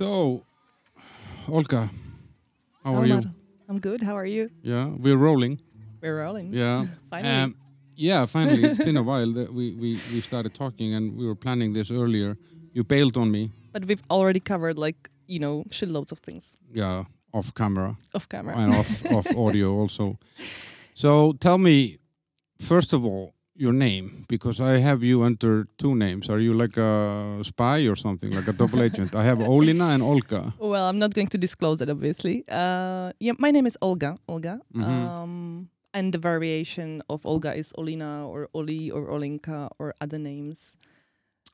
So, Olga, how are you? I'm good. How are you? Yeah, we're rolling. We're rolling. Yeah. Finally. Um, yeah, finally. it's been a while that we, we, we started talking and we were planning this earlier. You bailed on me. but we've already covered like, you know, shitloads of things Yeah, off camera off camera. and off, off audio also. So tell me, first of all, your name, because I have you under two names. Are you like a spy or something, like a double agent? I have Olina and Olga. Well, I'm not going to disclose it, obviously. Uh, yeah, my name is Olga. Olga. Mhm. Um, and the variation of Olga is Olina or Oli or Olinka or other names,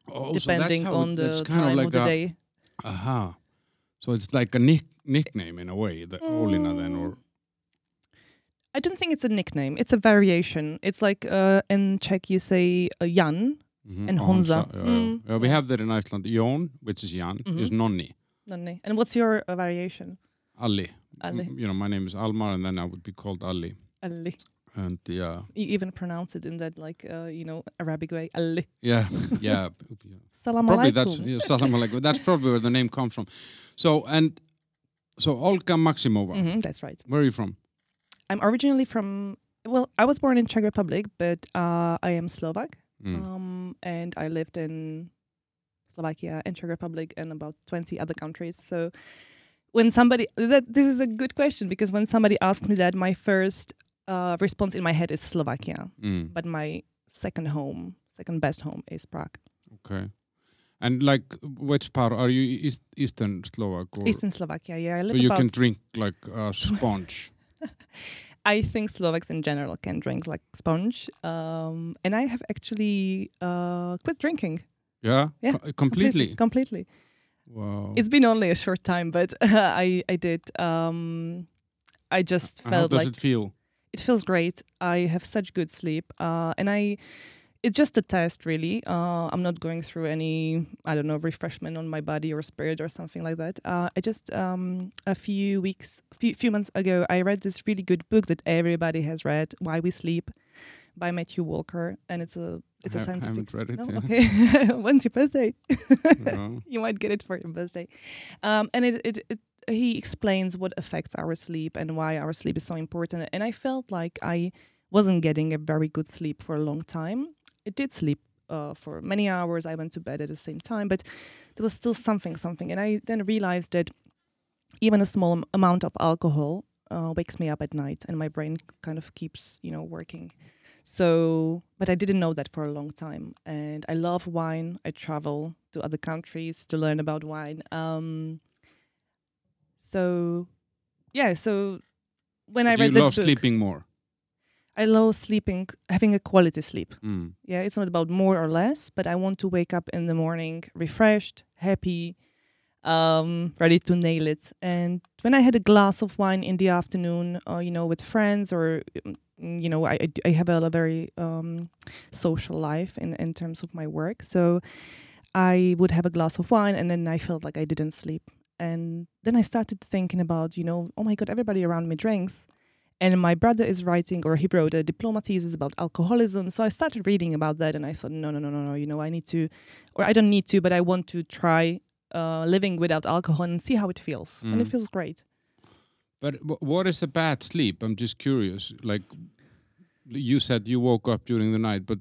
Oh, depending how on it- the kind time of like of the a, day. Aha. So it's like a nick nickname in a way, the Olina then, or I don't think it's a nickname. It's a variation. It's like uh, in Czech you say uh, Jan. Mhm. And Oh, Honza. Yeah. Mm. Yeah, we have that in Iceland. Jon, which is Jan, is Mhm. Nonni. Nonni. And what's your uh, variation? Ali. Ali. M- You know, my name is Almar, and then I would be called Ali. Ali. And yeah, You even pronounce it in that like uh, you know Arabic way. Ali. yeah, yeah. Salam Probably alaikum. that's yeah, salam alaikum. That's probably where the name comes from. So and so Olga Maximova. Mhm, that's right. Where are you from? I'm originally from. Well, I was born in Czech Republic, but uh, I am Slovak, Mm. um, and I lived in Slovakia and Czech Republic and about 20 other countries. So when somebody that this is a good question because when somebody asked me that, my first uh, response in my head is Slovakia, Mm. but my second home, second best home is Prague, Okay. And like, which part are you? East, Eastern Slovak, or Eastern Slovakia. Yeah, I so live you can drink like a sponge. I think Slovaks in general can drink like sponge, um, and I have actually uh, quit drinking Yeah, Yeah, Co- completely. Completely. Wow. It's been only a short time, but I I did. Um, I just And how felt does like it feel? it feels great. I have such good sleep, uh, and I. It's just a test, really. Uh, I'm not going through any, I don't know, refreshment on my body or spirit or something like that. Uh, I just um, a few weeks, few few months ago, I read this really good book that everybody has read, "Why We Sleep," by Matthew Walker, and it's a it's I a scientific. haven't read it. No? Okay. When's your birthday? Yeah. you might get it for your birthday. Um, and it, it, it he explains what affects our sleep and why our sleep is so important. And I felt like I wasn't getting a very good sleep for a long time. I did sleep uh, for many hours. I went to bed at the same time, but there was still something, something. And I then realized that even a small am- amount of alcohol uh, wakes me up at night, and my brain kind of keeps, you know, working. So, but I didn't know that for a long time. And I love wine. I travel to other countries to learn about wine. Um, so, yeah. So when I read you love book, sleeping more? I love sleeping, having a quality sleep. Mm. Yeah, it's not about more or less, but I want to wake up in the morning refreshed, happy, um, ready to nail it. And when I had a glass of wine in the afternoon, uh, you know, with friends or um, you know, I have a, very um, social life in in terms of my work, so I would have a glass of wine, and then I felt like I didn't sleep. And then I started thinking about, you know, oh my god, everybody around me drinks. And my brother is writing, or he wrote a diploma thesis about alcoholism. So I started reading about that, and I thought, no, no, no, no, no. You know, I need to, or I don't need to, but I want to try uh, living without alcohol and see how it feels. And it Mm. feels great. But wh- what is a bad sleep? I'm just curious. Like you said, you woke up during the night, but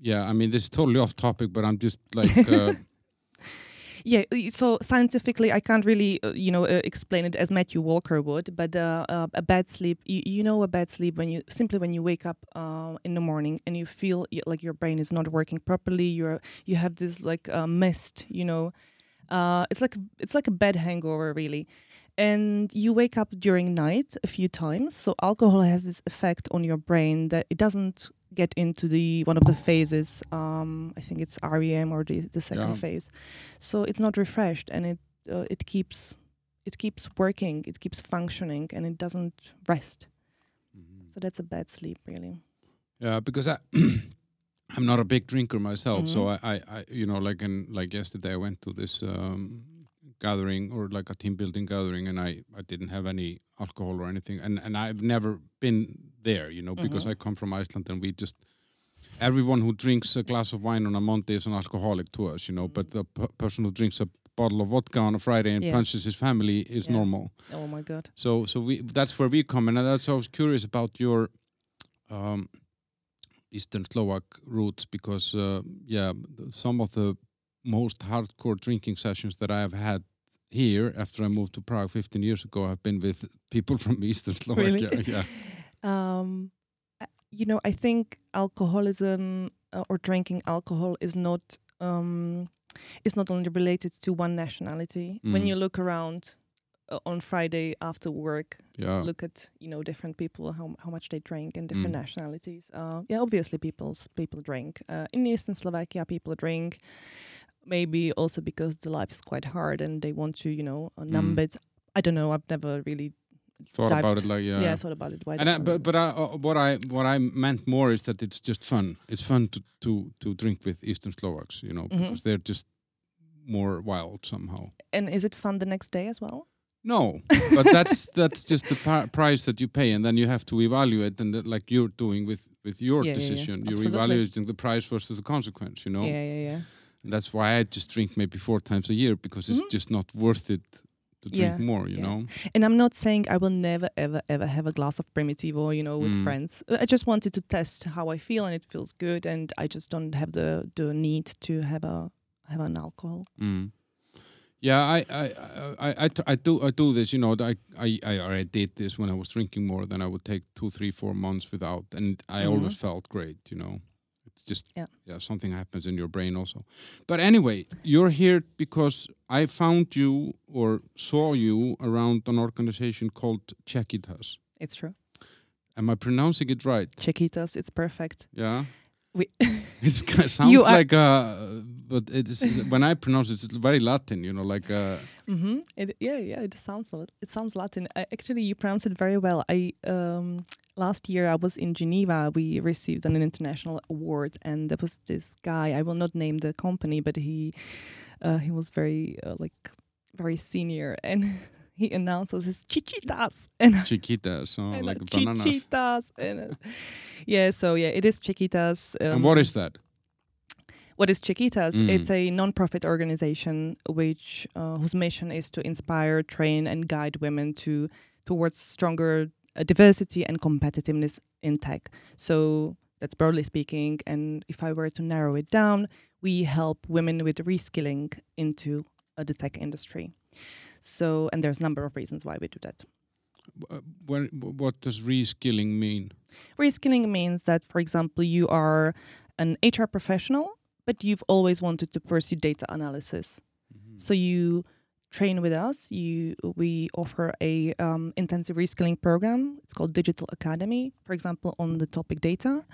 yeah, I mean this is totally off topic, but I'm just like, uh, Yeah. So scientifically, I can't really, uh, you know, uh, explain it as Matthew Walker would. But uh, uh, a bad sleep, you, you know, a bad sleep when you simply when you wake up uh, in the morning and you feel like your brain is not working properly. You're you have this like uh, mist, you know. Uh, it's like it's like a bad hangover, really. And you wake up during night a few times. So alcohol has this effect on your brain that it doesn't get into the one of the phases. Um, I think it's REM or the the second Yeah. phase. So it's not refreshed, and it uh, it keeps it keeps working, it keeps functioning, and it doesn't rest. So that's a bad sleep, really. yeah, because I. I'm not a big drinker myself, so Mhm. I, I, I, you know, like in like yesterday, I went to this um, gathering or like a team building gathering, and I, I didn't have any alcohol or anything, and and I've never been there, you know, because Mhm. I come from Iceland and we just everyone who drinks a glass of wine on a Monday is an alcoholic to us, you know, but the p- person who drinks a bottle of vodka on a Friday and Yeah. punches his family is Yeah. normal. Oh my god. So so we that's where we come in, and that's I was curious about your um, Eastern Slovak roots because uh, yeah, some of the most hardcore drinking sessions that I have had here after I moved to Prague 15 years ago I've been with people from Eastern Slovakia. Really? Yeah. Um, uh, you know, I think alcoholism uh, or drinking alcohol is not um, is not only related to one nationality. When Mm. you look around uh, on Friday after work, Yeah. look at you know different people how how much they drink in different Mm. nationalities. Uh, yeah, obviously people people drink. Uh, in Eastern Slovakia, people drink. Maybe also because the life is quite hard and they want to you know numb Mm. it. I don't know. I've never really Thought about it like yeah. yeah, I thought about it. Why And I, but but I, uh, what I what I meant more is that it's just fun. It's fun to to to drink with Eastern Slovaks, you know, Mhm. because they're just more wild somehow. and is it fun the next day as well? No, but that's that's just the price that you pay, and then you have to evaluate, and that, like you're doing with with your Yeah, yeah, yeah. decision, you're Absolutely. evaluating the price versus the consequence. You know, Yeah, yeah, yeah. That's why I just drink maybe four times a year because it's Mhm. just not worth it to drink Yeah, more. You yeah. know, And I'm not saying I will never, ever, ever have a glass of Primitivo, you know, with Mm. friends. I just wanted to test how I feel, and it feels good, and I just don't have the the need to have a have an alcohol. Mm. Yeah, I I, I, I, t- I do I do this. You know, I, I I already did this when I was drinking more. Then I would take two, three, four months without, and I Mhm. always felt great. You know, it's just Yeah. yeah, something happens in your brain also. But anyway, you're here because I found you or saw you around an organization called Czechitas. It's true. Am I pronouncing it right? Czechitas, it's perfect. Yeah. We It sounds like uh, but it's when I pronounce it, it's very Latin. You know, like uh, Mm-hmm. It, yeah, yeah. It sounds it sounds Latin. I, actually, you pronounce it very well. I um, last year I was in Geneva. We received an international award, and there was this guy. I will not name the company, but he uh, he was very uh, like very senior, and he announces his chiquitas and chiquitas, so and, like bananas. chichitas, and uh, yeah. So yeah, it is chiquitas. Um, and what is that? What is Czechitas? Mm. It's a non-profit organization which uh, whose mission is to inspire, train, and guide women to towards stronger uh, diversity and competitiveness in tech. So that's broadly speaking. And if I were to narrow it down, we help women with reskilling into uh, the tech industry. So, and there's a number of reasons why we do that. Uh, where, what does reskilling mean? Reskilling means that, for example, you are an HR professional, but you've always wanted to pursue data analysis. So you train with us. You we offer a um, intensive reskilling program. It's called Digital Academy, for example, on the topic data.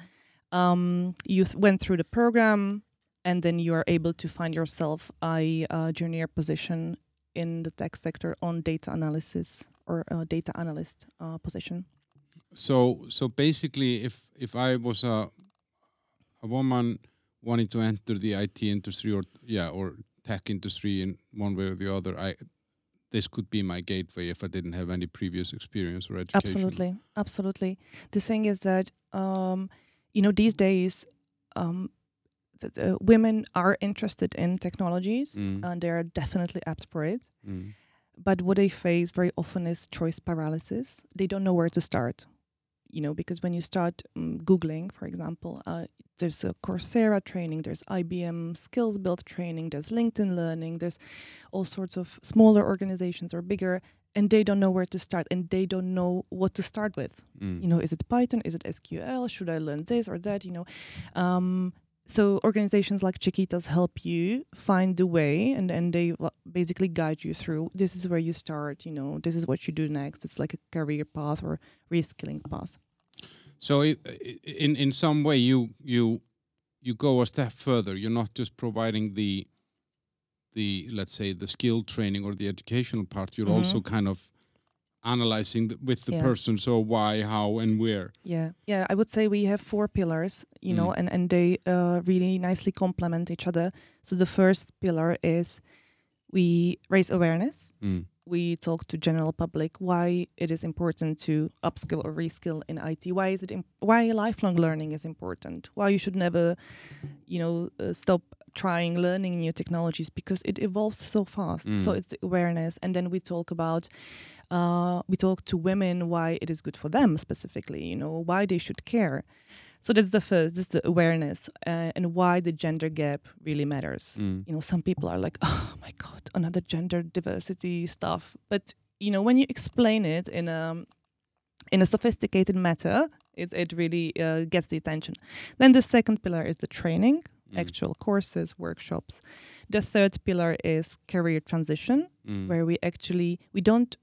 Um, you th- went through the program, and then you are able to find yourself a, uh junior position in the tech sector on data analysis or a data analyst uh, position. So so basically, if if I was a a woman wanting to enter the IT industry or yeah or tech industry in one way or the other, I this could be my gateway if I didn't have any previous experience or education. Absolutely, absolutely. The thing is that um, you know these days, um, the, the women are interested in technologies, Mm. and they are definitely apt for it. Mm. But what they face very often is choice paralysis. They don't know where to start. You know, because when you start um, googling, for example, uh, there's a Coursera training, there's IBM Skills Build training, there's LinkedIn Learning, there's all sorts of smaller organizations or bigger, and they don't know where to start, and they don't know what to start with. Mm. you know is it python? Is it sql should i learn this or that? You know um, so organizations like Czechitas help you find the way and and they basically guide you through this is where you start you know this is what you do next it's like a career path or reskilling path So i i in in some way you you you go a step further. You're not just providing the the let's say the skill training or the educational part. You're mm-hmm. also kind of analyzing the, with the Yeah. person. So why, how, and where. yeah yeah i would say we have four pillars you know Mm. and and they uh, really nicely complement each other so the first pillar is we raise awareness Mm. we talk to general public why it is important to upskill or reskill in IT. Why is it why lifelong learning is important? Why you should never, you know, uh, stop trying, learning new technologies because it evolves so fast. So Mm. it's the awareness, and then we talk about. Uh, we talk to women why it is good for them specifically, you know, why they should care. So that's the first, this is the awareness uh, and why the gender gap really matters Mm. you know some people are like oh my god another gender diversity stuff but you know when you explain it in a in a sophisticated matter it, it really uh, gets the attention then the second pillar is the training Mm. actual courses workshops the third pillar is career transition Mm. where we actually we don't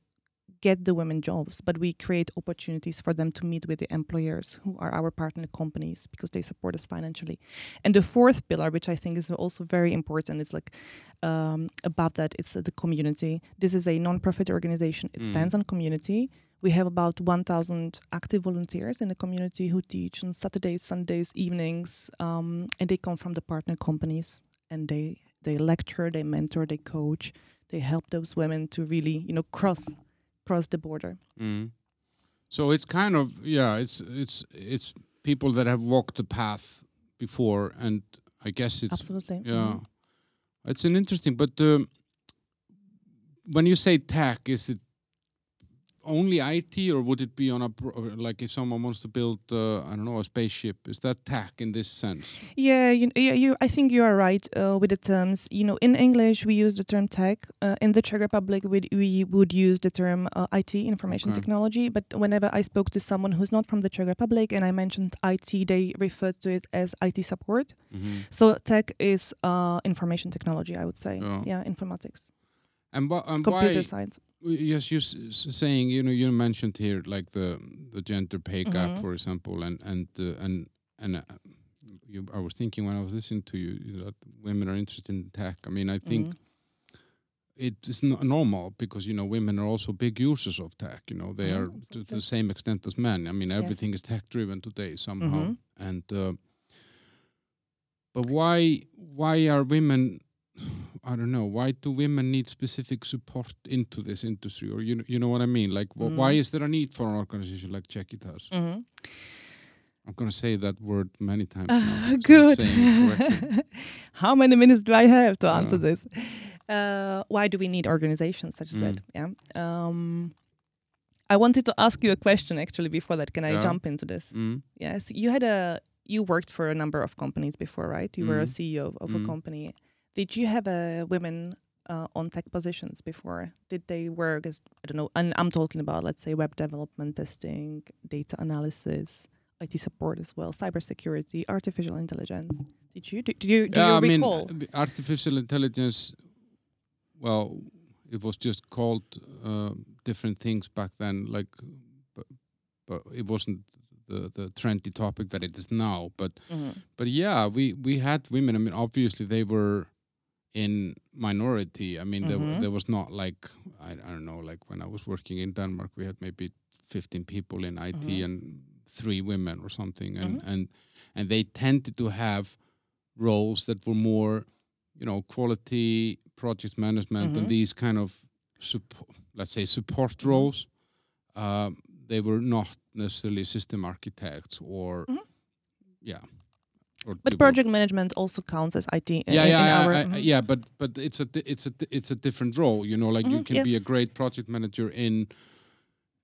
get the women jobs but we create opportunities for them to meet with the employers who are our partner companies because they support us financially. And the fourth pillar which i think is also very important is like um, above that it's uh, the community. This is a non-profit organization. It Mm. stands on community. We have about 1000 active volunteers in the community who teach on saturdays sundays evenings um, and they come from the partner companies and they they lecture they mentor they coach they help those women to really you know cross cross the border Mm. So it's kind of yeah, it's it's it's people that have walked the path before, and I guess it's absolutely yeah, Mhm. it's an interesting. But um, when you say tech, is it only IT, or would it be on a like if someone wants to build uh, I don't know a spaceship? Is that tech in this sense? Yeah, you, yeah, you. I think you are right uh, with the terms. You know, in English we use the term tech. Uh, in the Czech Republic, we we would use the term uh, IT, information Okay. technology. But whenever I spoke to someone who's not from the Czech Republic and I mentioned IT, they referred to it as IT support. Mm-hmm. So tech is uh, information technology. I would say, Yeah. yeah, informatics, And, wha- and computer why? science. Yes, you s- s- saying you know you mentioned here like the the gender pay gap, Mhm. for example, and and uh, and and uh, you, I was thinking when I was listening to you you that women are interested in tech. I mean, I think Mhm. it is no- normal because you know women are also big users of tech. You know, they are to absolutely. the same extent as men. I mean, Yes. everything is tech driven today somehow, Mhm. and uh, but why why are women? I don't know. Why do women need specific support into this industry, or you know, you know what I mean? Like, wh- why Mhm. is there a need for an organization like Czechitas? Mhm. I'm gonna say that word many times. Ah, now, good. it. How many minutes do I have to answer Yeah. this? Uh, why do we need organizations such as that? Mm. Yeah. Um, I wanted to ask you a question actually before that. Can I Yeah. jump into this? Mm. Yes. You had a you worked for a number of companies before, right? You were a Mhm. CEO of Mm. a company. Did you have a women uh, on tech positions before? Did they work as I don't know? And I'm talking about let's say web development, testing, data analysis, IT support as well, cybersecurity, artificial intelligence. Did you? Do, do you? Do yeah, you I mean, recall? uh, artificial intelligence. Well, it was just called uh, different things back then. Like, but, but it wasn't the the trendy topic that it is now. But Mhm. but yeah, we we had women. I mean, obviously they were in minority. I mean, there wa- Mhm. there was not like I, I don't know. Like when I was working in Denmark, we had maybe fifteen people in IT Mhm. and three women or something, and Mhm. and and they tended to have roles that were more, you know, quality project management and these kind of support, let's say support Mhm. roles. Um, they were not necessarily system architects or, yeah. But project management also counts as IT. in- yeah, yeah, in I- our, I- mhm. yeah, but but it's a it's a it's a different role. You know, like you Mhm, can yeah. be a great project manager in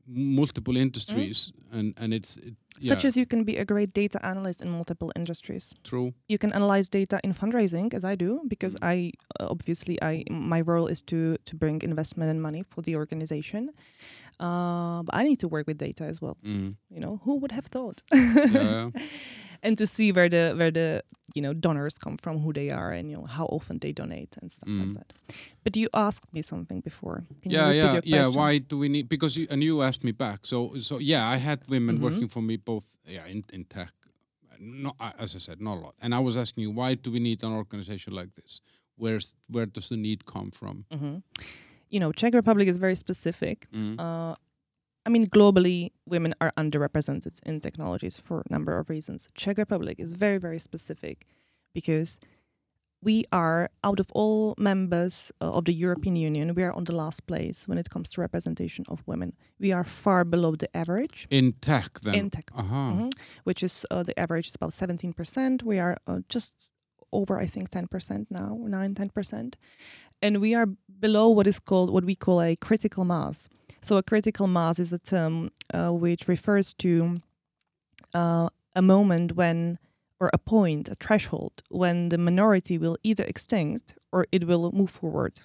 multiple industries, and and it's it, yeah, Such as you can be a great data analyst in multiple industries. true. You can analyze data in fundraising, as I do, because Mm. I uh, obviously I my role is to to bring investment and money for the organization. Uh, but I need to work with data as well. Mm. You know, who would have thought? Yeah. and to see where the where the you know donors come from, who they are, and you know how often they donate and stuff Mm. like that. But you asked me something before. Can yeah, you yeah, yeah. Why do we need? Because you, and you asked me back. So, so yeah, I had women Mhm. working for me both. Yeah, in, in tech. Not as I said, not a lot. And I was asking you, why do we need an organization like this? Where's where does the need come from? Mhm. You know, Czech Republic is very specific. Mm. Uh, I mean, globally, women are underrepresented in technologies for a number of reasons. Czech Republic is very, very specific because we are, out of all members uh, of the European Union, we are on the last place when it comes to representation of women. We are far below the average In tech, then. in tech, Aha. Mhm. which is uh, the average is about 17%. We are uh, just over, I think, 10% now, 9, 10%. And we are below what is called, what we call a critical mass. So a critical mass is a term uh, which refers to uh, a moment when, or a point, a threshold, when the minority will either extinct or it will move forward.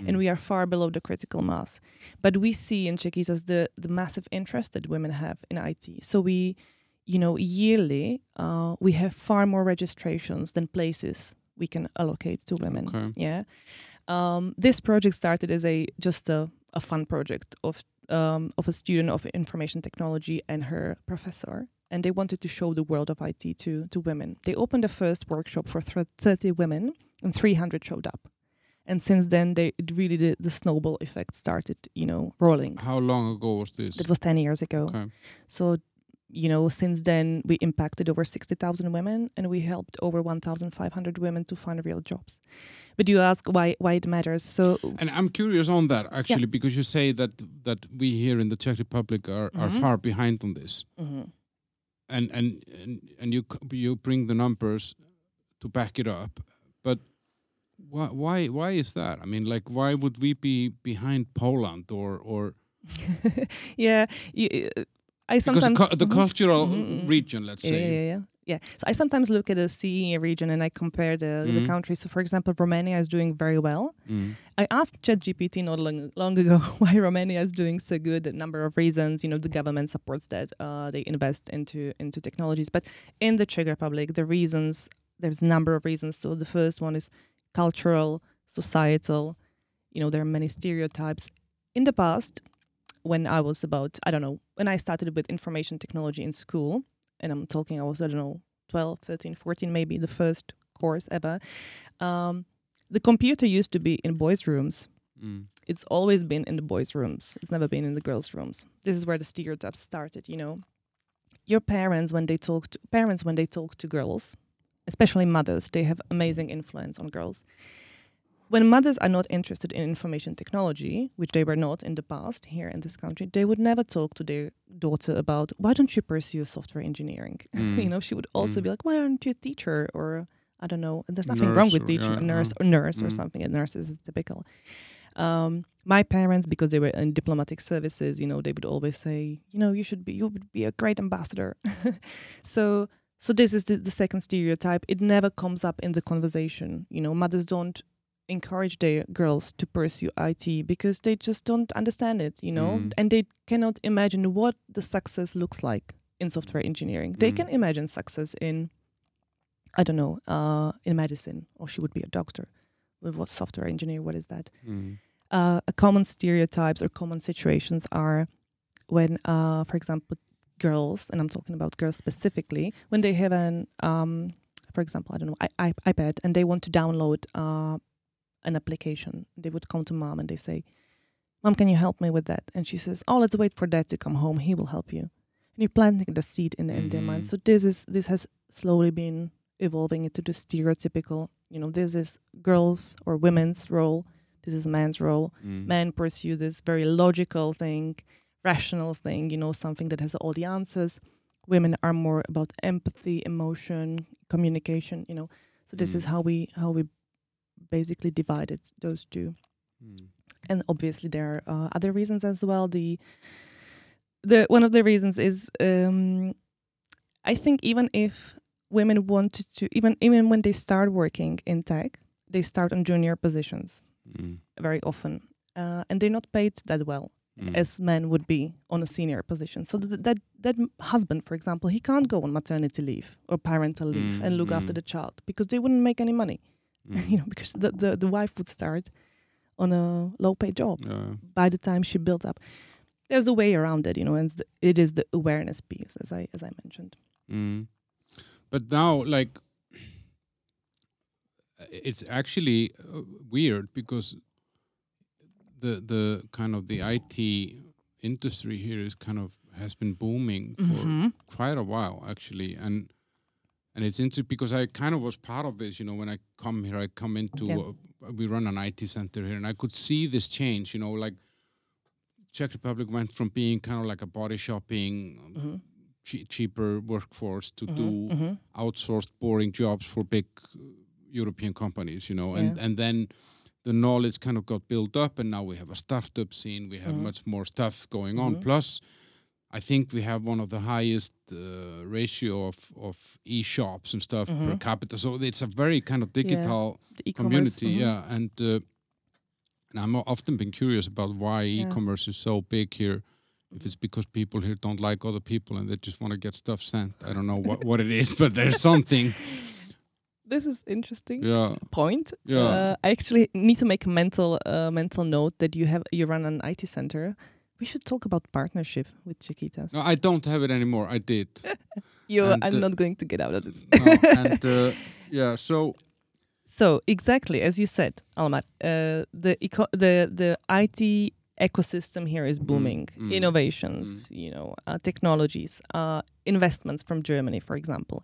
Mm. And we are far below the critical mass. But we see in Czechitas as the, the massive interest that women have in IT. So we, you know, yearly, uh, we have far more registrations than places we can allocate to women. Okay. Yeah. Um, this project started as a just a, a fun project of um, of a student of information technology and her professor, and they wanted to show the world of IT to to women. They opened the first workshop for thir- thirty women, and three hundred showed up. And since then, they it really the, the snowball effect started, you know, rolling. How long ago was this? That was ten years ago. Okay. So, you know, since then we impacted over 60,000 women and we helped over 1,500 women to find real jobs. But you ask why why it matters. So, And I'm curious on that actually because you say that that we here in the Czech Republic are, are Mhm. far behind on this, Mhm. and and and, and you you bring the numbers to back it up, but why why why is that? I mean, like why would we be behind Poland or or yeah, you, uh, I because the, sometimes cu- the Mhm. cultural Mhm, mhm. region, let's say, yeah, yeah, yeah. So I sometimes look at the CE region and I compare the, Mhm. the countries. So, for example, Romania is doing very well. Mm. I asked ChatGPT not long, long ago why Romania is doing so good. A number of reasons, you know, the government supports that. Uh, they invest into into technologies, but in the Czech Republic, the reasons there's a number of reasons. So the first one is cultural, societal. You know, there are many stereotypes. In the past, when I was about, I don't know, when I started with information technology in school, and I'm talking, I was, I don't know, 12, 13, 14, maybe the first course ever. Um, the computer used to be in boys' rooms. Mm. It's always been in the boys' rooms. It's never been in the girls' rooms. This is where the stereotypes started, you know. Your parents when they talk to parents when they talk to girls, especially mothers, they have amazing influence on girls. When mothers are not interested in information technology, which they were not in the past here in this country, they would never talk to their daughter about why don't you pursue software engineering? Mm. you know, she would also Mm. be like, why aren't you a teacher or I don't know. There's nothing wrong with or- teaching yeah, a nurse or nurse or Mm. something. A nurse is typical. Um, my parents, because they were in diplomatic services, you know, they would always say, you know, you should be, you would be a great ambassador. so, so this is the, the second stereotype. It never comes up in the conversation. You know, mothers don't encourage their girls to pursue IT because they just don't understand it. You know, Mm. and they cannot imagine what the success looks like in software engineering. They Mm. can imagine success in I don't know, uh, in medicine, or she would be a doctor. With what software engineer? What is that? Mm. Uh, a common stereotypes or common situations are when, uh, for example, girls, and I'm talking about girls specifically, when they have an, um, for example, I don't know, I, I, iPad, and they want to download uh, an application, they would come to mom and they say, "Mom, can you help me with that?" And she says, "Oh, let's wait for dad to come home. He will help you." And you're planting the seed in, in their mind. Mhm. So this is this has slowly been evolving into the stereotypical. You know, this is girls or women's role. This is man's role. Mm. Men pursue this very logical thing, rational thing. You know, something that has all the answers. Women are more about empathy, emotion, communication. You know, so this is Mm. how we how we basically divided those two Mm. and obviously there are uh, other reasons as well the the one of the reasons is um i think even if women wanted to even even when they start working in tech they start on junior positions Mm. very often uh, and they're not paid that well Mm. as men would be on a senior position so that that that husband for example he can't go on maternity leave or parental leave and look after Mm. the child because they wouldn't make any money Mm. you know because the, the the wife would start on a low paid job Yeah. by the time she built up there's a way around it you know and the, it is the awareness piece as i as i mentioned Mm. But now, like, it's actually uh, weird because the the kind of the IT industry here is kind of has been booming for Mhm. quite a while actually, and and it's interesting because I kind of was part of this. You know, when I come here, I come into Yeah. uh, we run an IT center here, and I could see this change. You know, like Czech Republic went from being kind of like a body shopping, um, Mhm. chea- cheaper workforce to Mhm. do Mhm. outsourced boring jobs for big uh, European companies, you know, and Yeah. and then the knowledge kind of got built up, and now we have a startup scene. We have Mhm. much more stuff going on. Mhm. Plus, I think we have one of the highest uh, ratio of of e-shops and stuff per Mhm. capita. So it's a very kind of digital e-commerce, community, mhm. yeah. And uh, and I'm often been curious about why Yeah. e-commerce is so big here. If it's because people here don't like other people and they just want to get stuff sent. I don't know what, what it is, but there's something. This is interesting. Yeah. Point. Yeah. Uh, I actually need to make a mental uh, mental note that you have you run an IT center. We should talk about partnership with Czechitas. No, I don't have it anymore. I did. you, and, I'm uh, not going to get out of this. no, and uh, yeah, so So exactly as you said, Almar, uh, the eco- the the IT ecosystem here is booming. mm. Innovations, you know, uh, technologies, uh, investments from Germany, for example.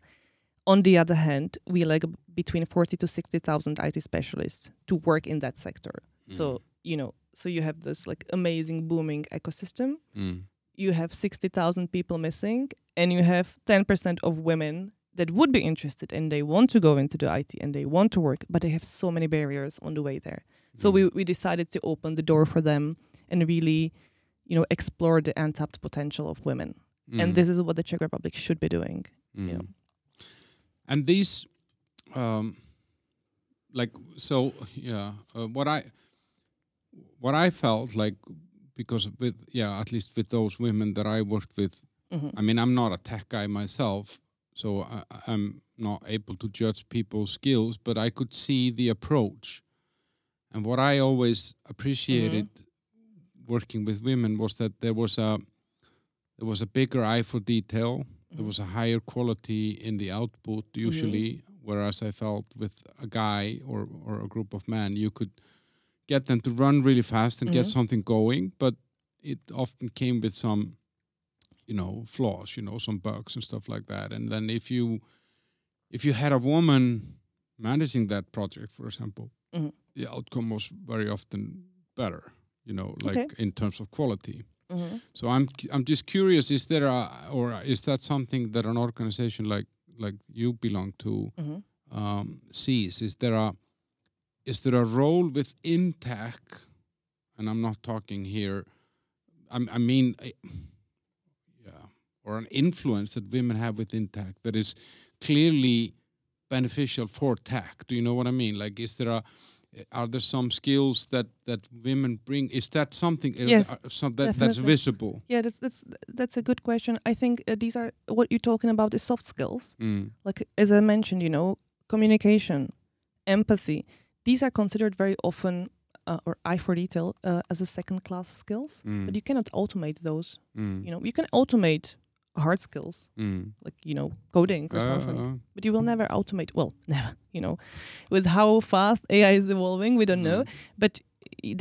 On the other hand, we like between forty to sixty thousand IT specialists to work in that sector. So you know, so you have this like amazing booming ecosystem. Mm. You have sixty thousand people missing, and you have ten percent of women that would be interested and they want to go into the IT and they want to work, but they have so many barriers on the way there. So Mm. we we decided to open the door for them and really, you know, explore the untapped potential of women. Mm. And this is what the Czech Republic should be doing. Mm. Yeah. And these, um, like, so yeah, uh, what I, what I felt like, because with yeah, at least with those women that I worked with, Mhm. I mean, I'm not a tech guy myself, so I, I'm not able to judge people's skills, but I could see the approach. And what I always appreciated mm-hmm. working with women was that there was a there was a bigger eye for detail. There was mm-hmm. a higher quality in the output mm-hmm. usually, whereas I felt with a guy or or a group of men, you could get them to run really fast and get Mhm. something going, but it often came with some you know flaws you know some bugs and stuff like that and then if you if you had a woman managing that project for example Mhm. the outcome was very often better you know like Okay. in terms of quality Mhm. so i'm i'm just curious is there a or is that something that an organization like like you belong to Mhm. um, sees is there a is there a role within tech and i'm not talking here i, I mean I, yeah or an influence that women have within tech that is clearly beneficial for tech do you know what i mean like is there a are there some skills that that women bring is that something Yes, uh, some that, that's visible Yeah, that's that's that's a good question. I think uh, these are what you're talking about is soft skills. Mm. like as I mentioned, you know, communication, empathy. These are considered very often, uh, or eye for detail, uh, as a second-class skills. Mm. But you cannot automate those. Mm. You know, you can automate hard skills Mm. like you know coding or Uh, something, but you will never automate. Well, never. You know, with how fast AI is evolving, we don't know. mm. But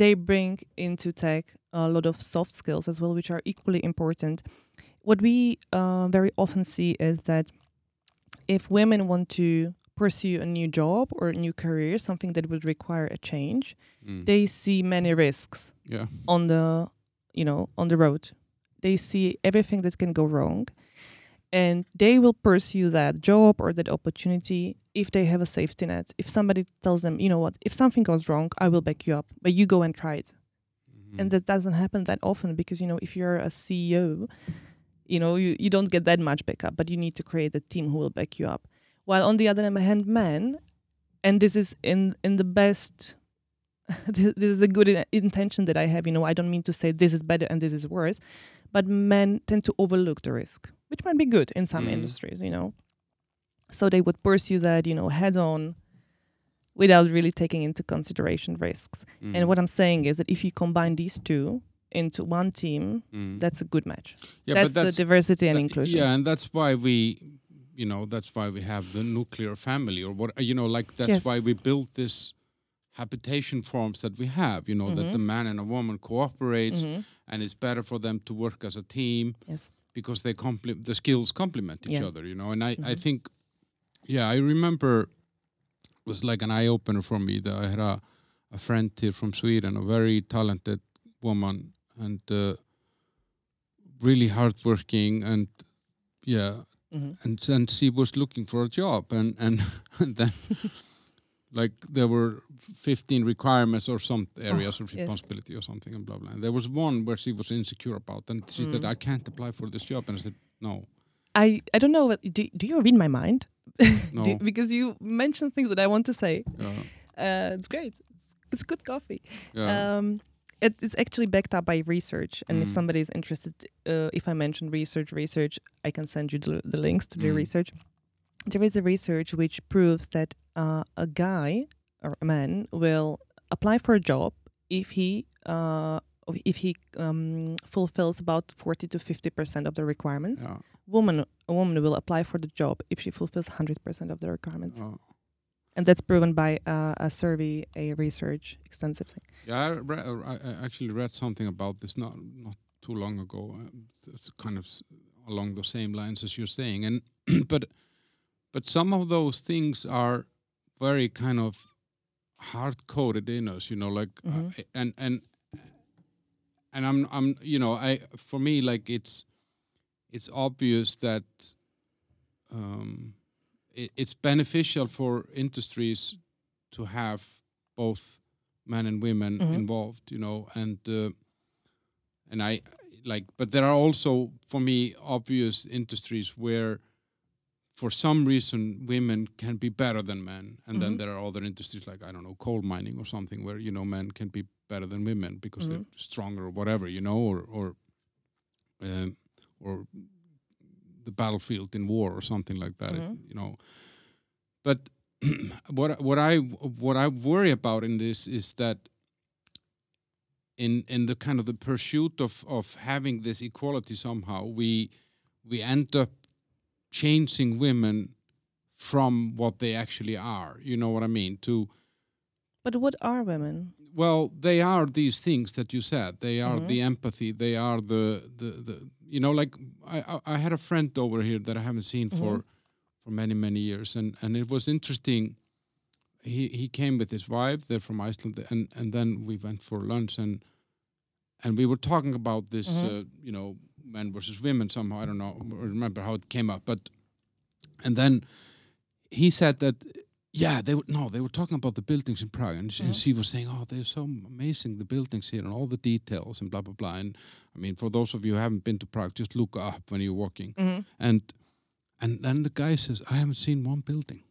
they bring into tech a lot of soft skills as well, which are equally important. What we uh, very often see is that if women want to pursue a new job or a new career, something that would require a change, Mm. they see many risks yeah on the, you know, on the road. They see everything that can go wrong, and they will pursue that job or that opportunity if they have a safety net. If somebody tells them, you know what, if something goes wrong, I will back you up, but you go and try it Mhm. and that doesn't happen that often because you know if you're a ceo you know you, you don't get that much backup but you need to create a team who will back you up while on the other hand men and this is in in the best this, this is a good intention that i have you know i don't mean to say this is better and this is worse but men tend to overlook the risk which might be good in some Mhm. industries you know so they would pursue that you know head on without really taking into consideration risks Mm. and what I'm saying is that if you combine these two into one team, Mm. that's a good match. yeah, that's, but the diversity and that- inclusion. Yeah, and that's why we, you know, that's why we have the nuclear family, or what you know, like that's Yes. why we built this habitation forms that we have. You know, that Mhm. the man and a woman cooperates, Mhm. and it's better for them to work as a team Yes. because they complement the skills complement each Yeah. other. You know, and I I Mhm. think, yeah, I remember it was like an eye opener for me that I had a a friend here from Sweden, a very talented woman, and uh, really hardworking, and yeah, Mhm. and then she was looking for a job, and and, and then like there were 15 requirements or some areas of yes. responsibility or something and blah blah. And there was one where she was insecure about, and she said, Mm. "I can't apply for this job," and I said, "No, I I don't know. What, do do you read my mind? no, Do- because you mentioned things that I want to say. yeah, Uh, it's great. It's, it's good coffee. yeah, Um, it, it's actually backed up by research, and if Mm. somebody is interested, uh, if I mention research, research, I can send you the, the links to the Mm. research. There is a research which proves that uh, a guy or a man will apply for a job if he uh, if he um, fulfills about forty to fifty percent of the requirements. yeah, Woman a woman will apply for the job if she fulfills hundred percent of the requirements, uh, and that's proven by uh, a survey, a research, extensive thing. yeah." I, re- uh, I actually read something about this not not too long ago. Uh, it's kind of along the same lines as you're saying, and but but some of those things are very kind of hard coded in us, you know, like uh, Mhm. and and and I'm I'm you know I for me like it's it's obvious that um, it's beneficial for industries to have both men and women Mhm. involved, you know, and uh, and I like, but there are also for me obvious industries where for some reason women can be better than men and then Mhm. there are other industries like i don't know coal mining or something where you know men can be better than women because they're stronger or whatever you know or or um, or the battlefield in war or something like that it- Mhm. you know but what what i what i worry about in this is that in in the kind of the pursuit of of having this equality somehow we we end up changing women from what they actually are you know what i mean to But what are women? well they are these things that you said they are Mhm. the empathy they are the the, the you know like I, I had a friend over here that i haven't seen for Mhm. for many many years and and it was interesting he he came with his wife they're from iceland and and then we went for lunch and and we were talking about this Mhm. uh, you know men versus women somehow i don't know remember how it came up but and then he said that yeah they were no they were talking about the buildings in prague and, she, and Mhm. she was saying oh they're so amazing the buildings here and all the details and blah blah blah and i mean for those of you who haven't been to prague just look up when you're walking Mm-hmm. and and then the guy says i haven't seen one building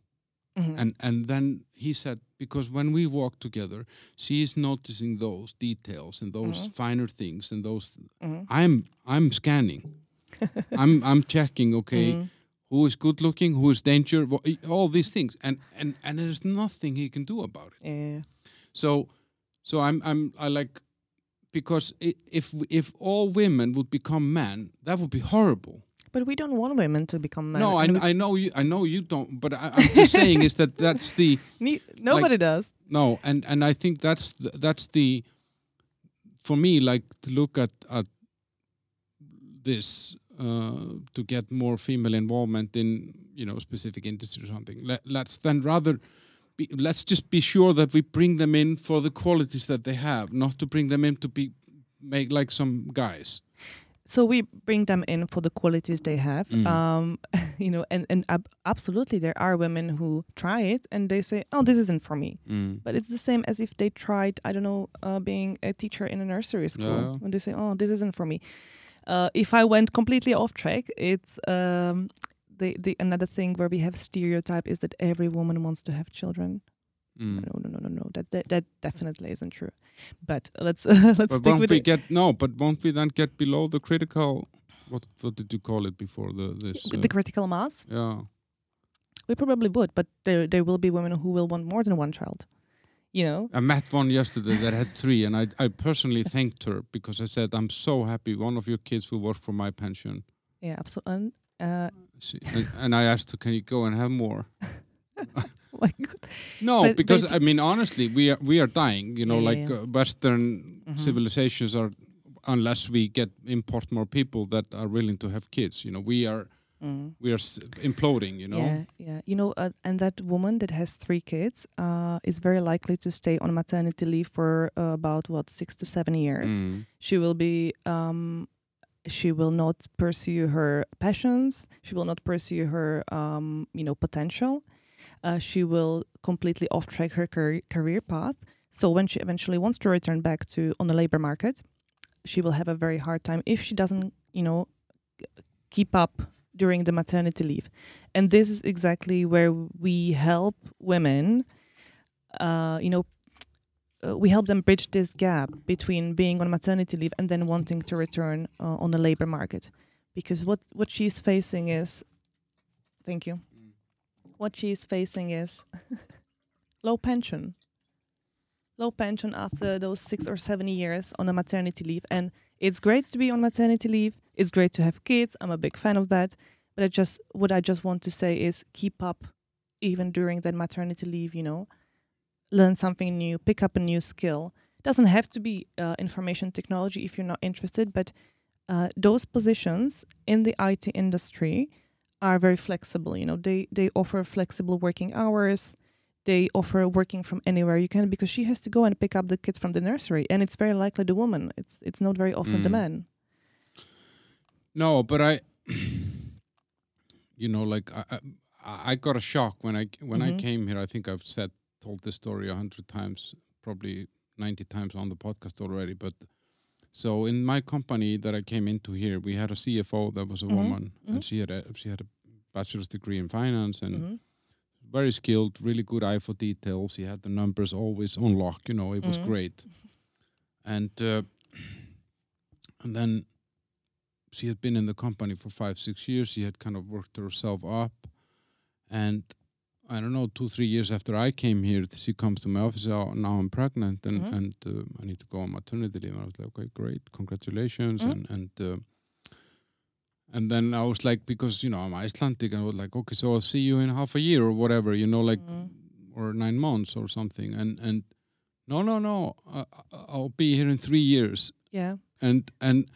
Mm-hmm. and and then he said because when we walk together she is noticing those details and those Mhm. finer things and those Mhm. i'm i'm scanning i'm i'm checking okay Mhm. Who is good looking who is danger all these things and and and there's nothing he can do about it Yeah. so so i'm i'm i like because if if all women would become men that would be horrible But we don't want women to become men. no I, I know you i know you don't but I, i'm just saying is that that's the ne- nobody does. No, and and I think that's the, that's the for me like to look at at this uh, to get more female involvement in you know specific industry or something. Let, let's then rather be, let's just be sure that we bring them in for the qualities that they have, not to bring them in to be make like some guys. So we bring them in for the qualities they have. Mm. Um, you know, and and ab- absolutely there are women who try it and they say, "Oh, this isn't for me." But it's the same as if they tried, I don't know, uh, being a teacher in a nursery school. Yeah. When they say, "Oh, this isn't for me." Uh, if I went completely off track, it's um, the the another thing where we have stereotype is that every woman wants to have children. Mm. No, no, no, no, no. That that, that definitely isn't true. But let's let's But won't with we it. get no? But won't we then get below the critical? What what did you call it before the this? uh, the critical mass. yeah. We probably would, but there there will be women who will want more than one child. You know. I met one yesterday that had three, and I, I personally thanked her because I said, I'm so happy one of your kids will work for my pension. Yeah, absolutely. Uh, She, and, and I asked her, Can you go and have more? oh. No, But because I mean, honestly, we are we are dying. You know, Yeah, like yeah. Uh, Western Mhm. civilizations are, unless we get import more people that are willing to have kids. You know, we are Mm. we are imploding. You know. Yeah, yeah. You know, uh, and that woman that has three kids uh, is very likely to stay on maternity leave for uh, about what six to seven years. Mm. She will be. Um, she will not pursue her passions. She will not pursue her, um, you know, potential. uh, she will completely off track her car- career path. So when she eventually wants to return back to on the labor market, she will have a very hard time if she doesn't, you know, keep up during the maternity leave. And this is exactly where we help women, uh, you know, uh, we help them bridge this gap between being on maternity leave and then wanting to return uh, on the labor market. Because what, what she's facing is, thank you, what she's facing is low pension. Low pension after those six or seven years on a maternity leave. And it's great to be on maternity leave. It's great to have kids. I'm a big fan of that. But I just what I just want to say is keep up even during that maternity leave, you know. Learn something new, pick up a new skill. Doesn't have to be uh, information technology if you're not interested, but uh, those positions in the IT industry are very flexible. You know, they they offer flexible working hours. They offer working from anywhere you can because she has to go and pick up the kids from the nursery, and it's very likely the woman. It's it's not very often the Mm. man. No, but I, you know, like I, I, I got a shock when I when I Mhm. came here. I think I've said told this story a hundred times, probably ninety times on the podcast already. But so in my company that I came into here, we had a CFO that was a Mhm, woman, mhm. and she had a she had a bachelor's degree in finance and Mhm. very skilled, really good eye for details. He had the numbers always on lock. You know, it was Mhm. great. And uh, and then she had been in the company for five, six years. She had kind of worked herself up, and I don't know, two, three years after I came here, she comes to my office. Oh, now I'm pregnant, and Mhm. and uh, I need to go on maternity leave. And I was like, okay, great, congratulations, Mhm. and and. Uh, and then I was like, because you know I'm Icelandic, and I was like, okay, so I'll see you in half a year or whatever, you know, like Mhm. or nine months or something. And and no, no, no, I- I'll be here in three years. Yeah. And and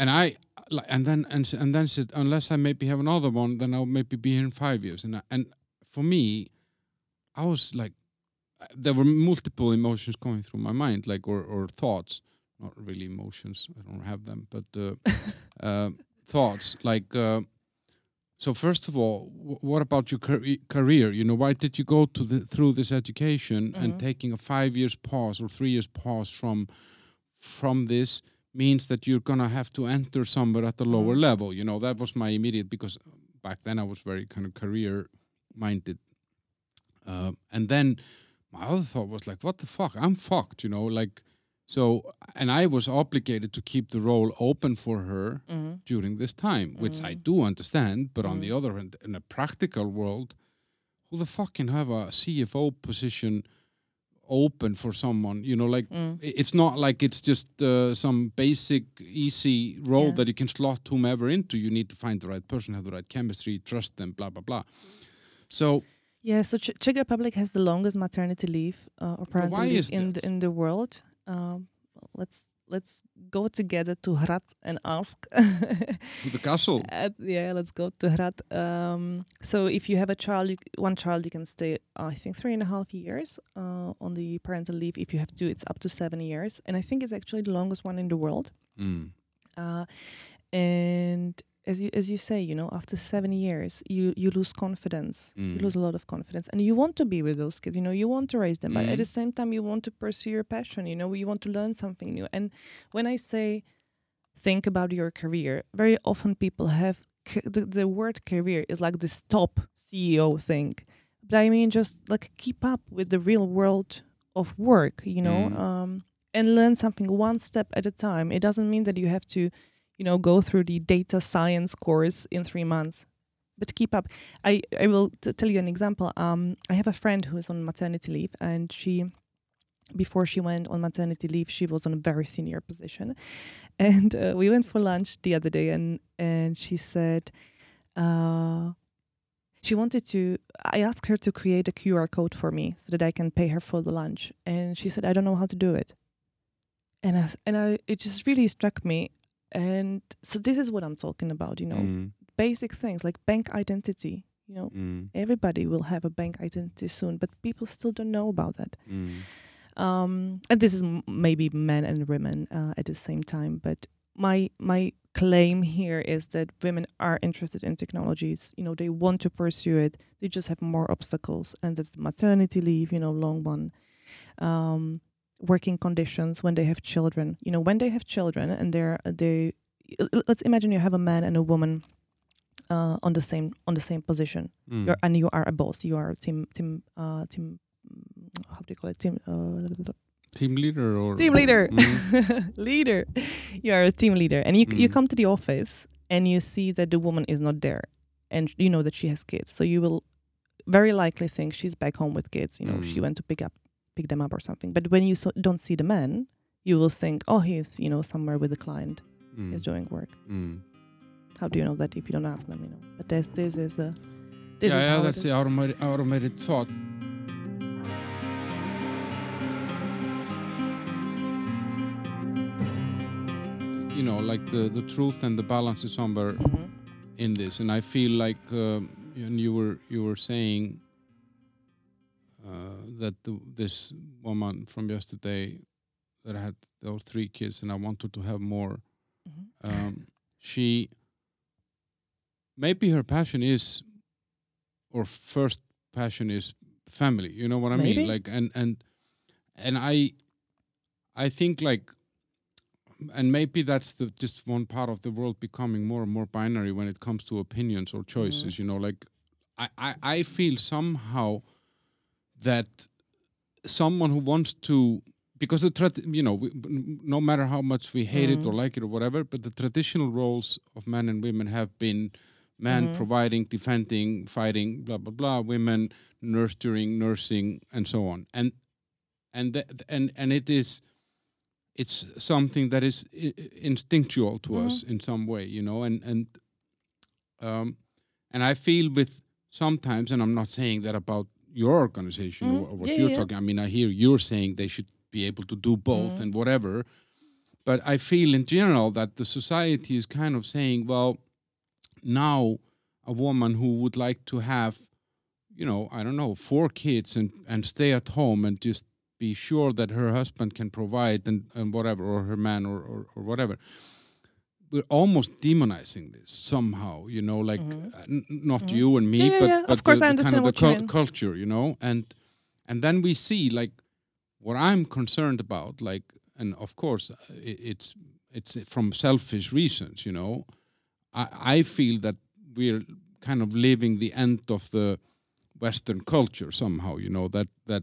and I like and then and and then said unless I maybe have another one, then I'll maybe be here in five years. And I- and for me, I was like, there were multiple emotions going through my mind, like or or thoughts, not really emotions. I don't have them, but uh, uh, thoughts like. Uh, so first of all, wh- what about your car- career? You know, why did you go to the through this education and Mhm. taking a five years pause or three years pause from from this means that you're gonna have to enter somewhere at the lower Mhm. level. You know, that was my immediate because back then I was very kind of career minded, uh, and then my other thought was like, what the fuck? I'm fucked. You know, like so, and I was obligated to keep the role open for her Mhm. during this time, which I Mm. do understand. But on the Mm. other hand, in a practical world, who the fuck can have a CFO position open for someone? You know, like Mm. it's not like it's just uh, some basic, easy role Yeah. that you can slot whomever into. You need to find the right person, have the right chemistry, trust them, blah blah blah. So Yeah, so Ch- Czech Republic has the longest maternity leave uh, or parental leave in the, in the world. Um, let's let's go together to Hrad and ask. to the castle, Uh, yeah, let's go to Hrad. Um, so if you have a child, you, one child, you can stay, I think, three and a half years uh, on the parental leave. If you have two, it's up to seven years, and I think it's actually the longest one in the world. Mm. Uh, and as you as you say, you know, after seven years, you you lose confidence. You Mm. lose a lot of confidence, and you want to be with those kids. You know, you want to raise them, but at the same time, you want to pursue your passion. You know, you want to learn something new. And when I say think about your career, very often people have the the word career is like this top CEO thing, but I mean just like keep up with the real world of work. You know. Mm. Um, and learn something one step at a time. It doesn't mean that you have to, you know, go through the data science course in three months. But keep up. I, I will t- tell you an example. Um, I have a friend who is on maternity leave, and she, before she went on maternity leave, she was on a very senior position, and uh, we went for lunch the other day, and and she said, uh, she wanted to. I asked her to create a QR code for me so that I can pay her for the lunch, and she said, I don't know how to do it and I, and I, it just really struck me. And so this is what I'm talking about, you know, Mm. basic things like bank identity. You know, Mm. everybody will have a bank identity soon, but people still don't know about that. Mm. Um, and this is m- maybe men and women uh, at the same time, but my my claim here is that women are interested in technologies. You know, they want to pursue it. They just have more obstacles, and that's the maternity leave. You know, long one. Um, working conditions when they have children. You know, when they have children and they're they. Let's imagine you have a man and a woman uh, on the same on the same position. Mm. You're, and you are a boss. You are a team team uh, team. mm, How do you call it? Team uh, Team leader or team leader. Mm. leader. You are a team leader, and you c you Mm. come to the office and you see that the woman is not there, and you know that she has kids. So you will very likely think she's back home with kids. You know, she Mm. went to pick up pick them up or something. But when you so don't see the man, you will think, oh, he's you know somewhere with the client, Mm. he's doing work. Mm. How do you know that if you don't ask them? You know, but this this is the this yeah, is yeah, how that's the automated, automated thought. You know, like the, the truth and the balance is somewhere Mhm. in this, and I feel like, um, and you were you were saying uh, that the, this woman from yesterday that had those three kids, and I wanted to have more. Mhm. Um, she maybe her passion is, or first passion is family. You know what I Maybe. mean? Like, and and and I, I think like and maybe that's the just one part of the world becoming more and more binary when it comes to opinions or choices you know like I, I i feel somehow that someone who wants to because the you know we, no matter how much we hate it or Mm. like it or whatever but the traditional roles of men and women have been men Mhm. providing defending fighting blah blah blah women nurturing nursing and so on and and th- and and it is it's something that is I- instinctual to us in some way you know and and um and i feel with sometimes and i'm not saying that about your organization Mhm. or, or what Yeah, you're yeah, talking i mean i hear you're saying they should be able to do both Mhm. and whatever but i feel in general that the society is kind of saying well now a woman who would like to have you know i don't know four kids and and stay at home and just be sure that her husband can provide and, and whatever or her man or, or, or whatever we're almost demonizing this somehow you know like uh, n- not Mhm. you and me Yeah, yeah, but, yeah. Of but course, the, I the kind of the what cul- mean. culture you know and and then we see like what i'm concerned about like and of course uh, it, it's it's from selfish reasons you know i i feel that we're kind of living the end of the western culture somehow you know that that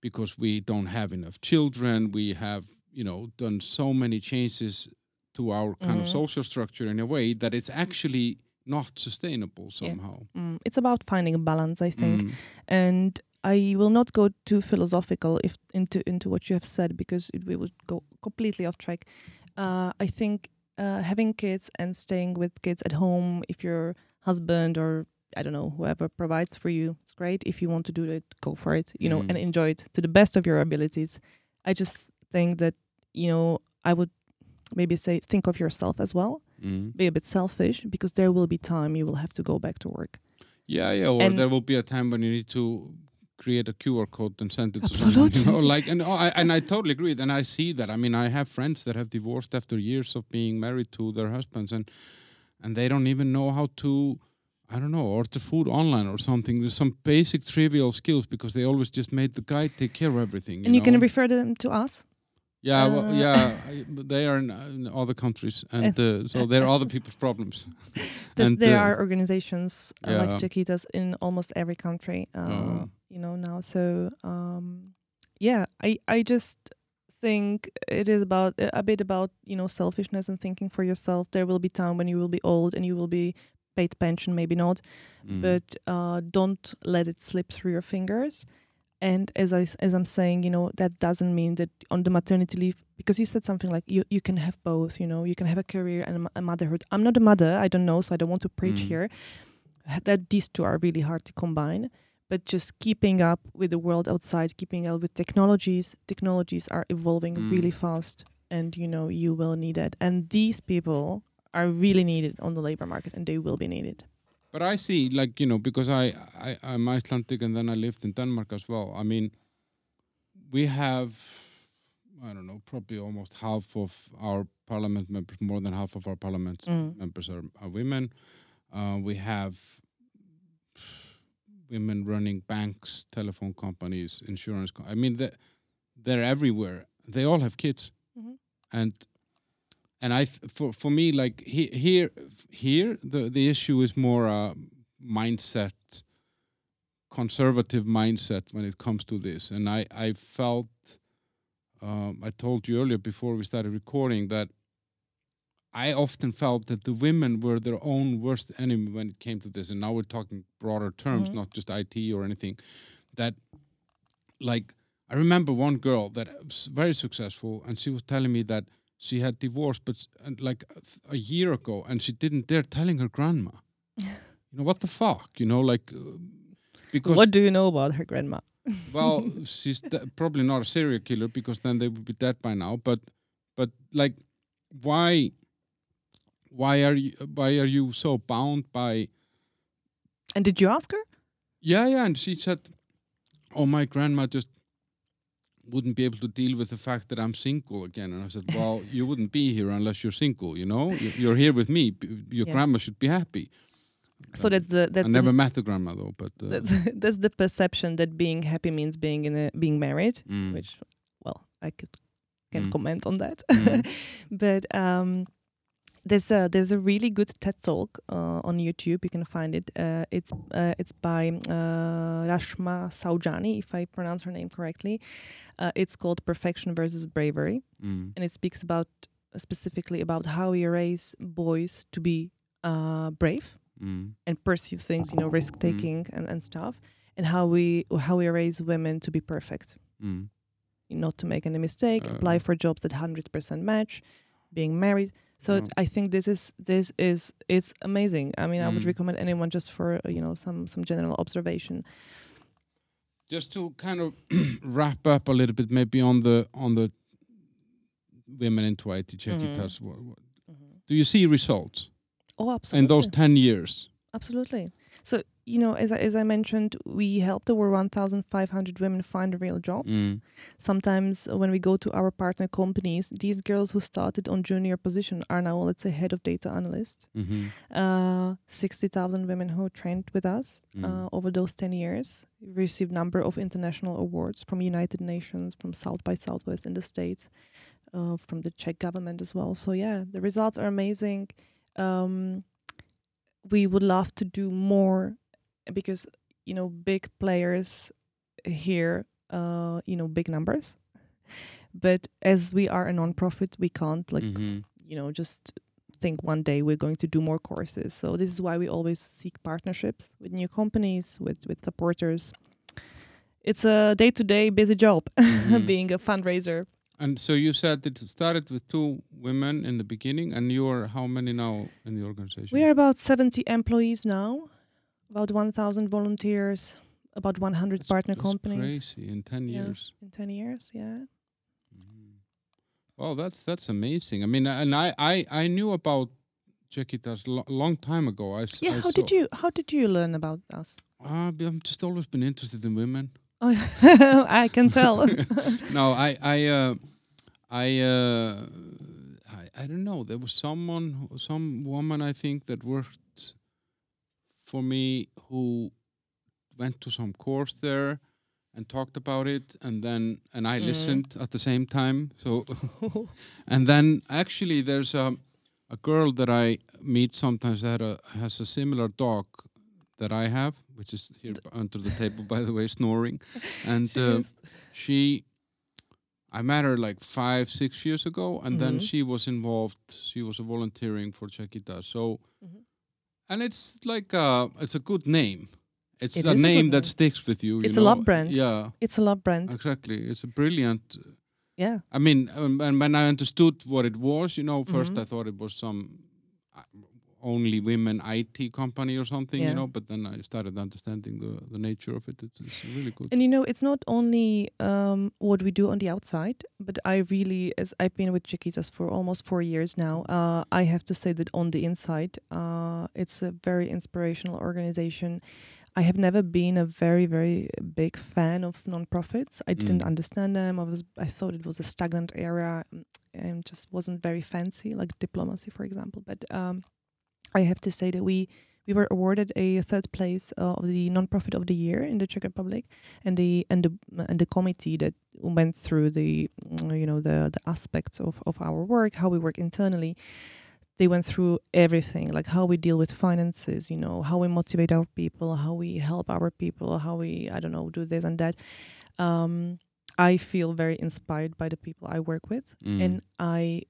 because we don't have enough children we have you know done so many changes to our kind of Mhm. social structure in a way that it's actually not sustainable Yeah. somehow Mm, it's about finding a balance, I think. Mm. and I will not go too philosophical if into into what you have said because it, we would go completely off track. Uh, I think uh, having kids and staying with kids at home, if your husband or I don't know whoever provides for you, it's great. If you want to do it, go for it. You know, and Mm. enjoy it to the best of your abilities. I just think that you know I would maybe say think of yourself as well. Mm. Be a bit selfish because there will be time you will have to go back to work. Yeah, yeah. Or And- there will be a time when you need to create a QR code and send it to someone. You Absolutely. know, like and oh, I, and I totally agree. And I see that. I mean, I have friends that have divorced after years of being married to their husbands, and and they don't even know how to. I don't know, order food online or something. There's some basic trivial skills because they always just made the guy take care of everything. You and you know? can refer them to us. Yeah, well, uh, yeah. They are in, uh, in other countries, and uh, so they're other people's problems. And, there uh, are organizations uh, yeah. like Czechitas in almost every country, uh, Oh. you know now. So um, yeah, I I just think it is about a bit about you know selfishness and thinking for yourself. There will be time when you will be old and you will be paid pension, maybe not, Mm. but uh, don't let it slip through your fingers. And as I as I'm saying, you know that doesn't mean that on the maternity leave because you said something like you you can have both. You know you can have a career and a, motherhood. I'm not a mother. I don't know, so I don't want to preach Mm. here. That these two are really hard to combine. But just keeping up with the world outside, keeping up with technologies. Technologies are evolving Mm. really fast, and you know you will need it. And these people are really needed on the labor market, and they will be needed. But I see, like you know, because I, I I'm Icelandic and then I lived in Denmark as well. I mean, we have I don't know, probably almost half of our parliament members, more than half of our parliament Mm. members are, are women. Uh, we have women running banks, telephone companies, insurance. Co- I mean, they're, they're everywhere. They all have kids, Mhm. and and I for for me like he, here here the the issue is more a mindset, conservative mindset when it comes to this, and I I felt. Um, I told you earlier before we started recording that I often felt that the women were their own worst enemy when it came to this. And now we're talking broader terms, Mhm. not just IT or anything. That, like, I remember one girl that was very successful, and she was telling me that she had divorced, but and like a year ago, and she didn't dare telling her grandma. you know what the fuck? You know, like uh, because What do you know about her grandma? well, she's probably not a serial killer because then they would be dead by now. But but like, why? Why are you? Why are you so bound by? And did you ask her? Yeah, yeah. And she said, "Oh, my grandma just wouldn't be able to deal with the fact that I'm single again." And I said, "Well, you wouldn't be here unless you're single. You know, You- you're here with me. Your Yeah. grandma should be happy." So that's the I that's the never met the grandma though, but uh, that's, that's the perception that being happy means being in a being married, mm, which well I could can Mm. comment on that. Mm. but um, there's a there's a really good TED talk uh, on YouTube. You can find it. Uh, it's uh, it's by uh, Reshma Saujani, if I pronounce her name correctly. Uh, it's called Perfection versus Bravery, mm, and it speaks about specifically about how we raise boys to be uh, brave mm, and pursue things, you know, risk taking and, and stuff, and how we how we raise women to be perfect, mm. not to make any mistake, apply for jobs that hundred percent match, being married. So Oh. I think this is this is it's amazing. I mean, I would Mm. recommend anyone just for uh, you know some some general observation. just to kind of wrap up a little bit maybe on the on the women check Mhm. test what, what, do you see results Oh, absolutely. in those 10 years Absolutely. You know, as I, as I mentioned, we helped over 1,500 women find real jobs. Mm, Sometimes when we go to our partner companies, these girls who started on junior position are now, let's say, head of data analyst. mhm, Uh, 60,000 women who trained with us Mm. uh, over those 10 years received number of international awards from United Nations, from South by Southwest in the States, uh, from the Czech government as well. So yeah, the results are amazing. Um, we would love to do more because you know big players here, uh, you know, big numbers. But as we are a non-profit, we can't like mhm. you know just think one day we're going to do more courses so this is why we always seek partnerships with new companies with with supporters it's a day-to-day busy job Mhm. being a fundraiser and so you said it started with two women in the beginning and you're how many now in the organization we are about 70 employees now about 1000 volunteers about 100 That's- partner that's companies crazy in 10 Yeah. years in 10 years yeah Mhm. Well, that's that's amazing. I mean, and I I I knew about Czechitas lo- long time ago. I yeah I how did you how did you learn about us Uh, b- I'm just always been interested in women. oh i can tell no, I I uh, I uh, I I don't know. There was someone, some woman, I think, that worked for me who went to some course there and talked about it, and then and I Mm. listened at the same time. So and then actually there's a a girl that I meet sometimes that a, has a similar dog that I have, which is here under the table, by the way, snoring. And uh, she, I met her like five, six years ago, and then Mhm. she was involved. She was volunteering for Chiquita. So, Mhm. And it's like a, it's a good name. It's It a is a name that sticks with you. you It's a know? love brand. Yeah, it's a love brand exactly. It's a brilliant. yeah I mean, um, and when I understood what it was, you know, 1st Mhm. I thought it was some uh, only women IT company or something, you know. But then I started understanding the the nature of it. It's, it's really good. And you know, it's not only um, what we do on the outside, but I really, as I've been with Czechitas for almost four years now, uh, I have to say that on the inside, uh, it's a very inspirational organization. I have never been a very very big fan of non-profits. I didn't Mm. understand them. I was I thought it was a stagnant area mm, and just wasn't very fancy, like diplomacy, for example. But um, I have to say that we we were awarded a third place uh, of the non-profit of the year in the Czech Republic, and the and the and the committee that went through the mm, you know the the aspects of of our work, how we work internally. They went through everything, like how we deal with finances, you know, how we motivate our people, how we help our people, how we I don't know do this and that. Um, I feel very inspired by the people I work with Mm. and I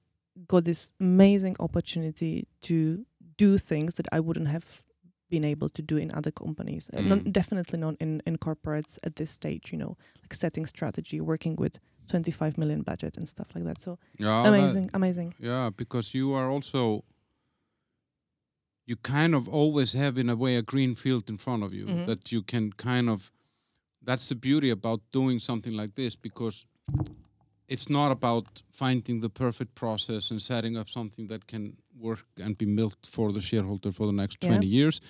got this amazing opportunity to do things that I wouldn't have been able to do in other companies. Uh, not, Mm. definitely not in, in corporates at this stage, you know, like setting strategy, working with 25 million budget and stuff like that. So yeah, that- amazing, amazing. Yeah, because you are also you kind of always have in a way a green field in front of you Mhm. that you can kind of that's the beauty about doing something like this because it's not about finding the perfect process and setting up something that can work and be milked for the shareholder for the next Yeah. 20 years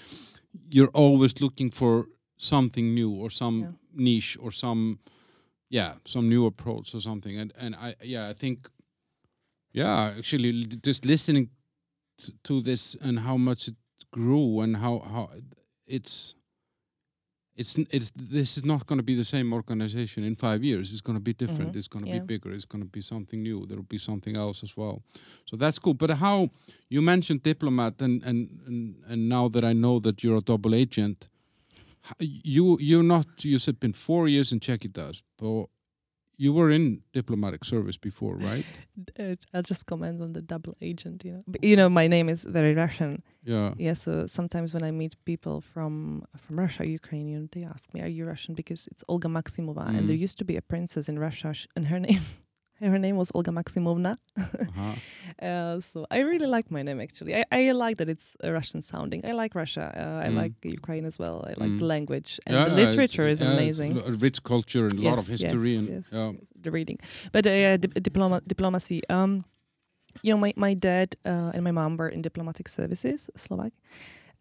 you're always looking for something new or some Yeah. niche or some yeah some new approach or something and and i yeah i think yeah actually just listening to this and how much it grew and how how it's it's it's this is not going to be the same organization in five years. It's going to be different. Mhm. it's going to Yeah. be bigger. It's going to be something new. There will be something else as well. So that's cool. But how you mentioned diplomat and and and, and now that i know that you're a double agent you you're not you said been four years in Czechitas, but you were in diplomatic service before right Uh, I'll just comment on the double agent, you know. But, you know, my name is very Russian. yeah Yeah, so sometimes when I meet people from from Russia, Ukrainian, they ask me, "Are you Russian?" Because it's Olga Maximova, and Mm. there used to be a princess in Russia, sh- and her name, her name was Olga Maximovna. uh-huh. Uh, so I really like my name actually. I, I like that it's uh, Russian sounding. I like Russia. Uh, I Mm. like Ukraine as well. I like Mm. the language and Yeah, the literature is amazing. rich culture and a lot of history yes, and yes. the reading. But uh, dip- diploma diplomacy. Um, you know, my my dad uh, and my mom were in diplomatic services, Slovak,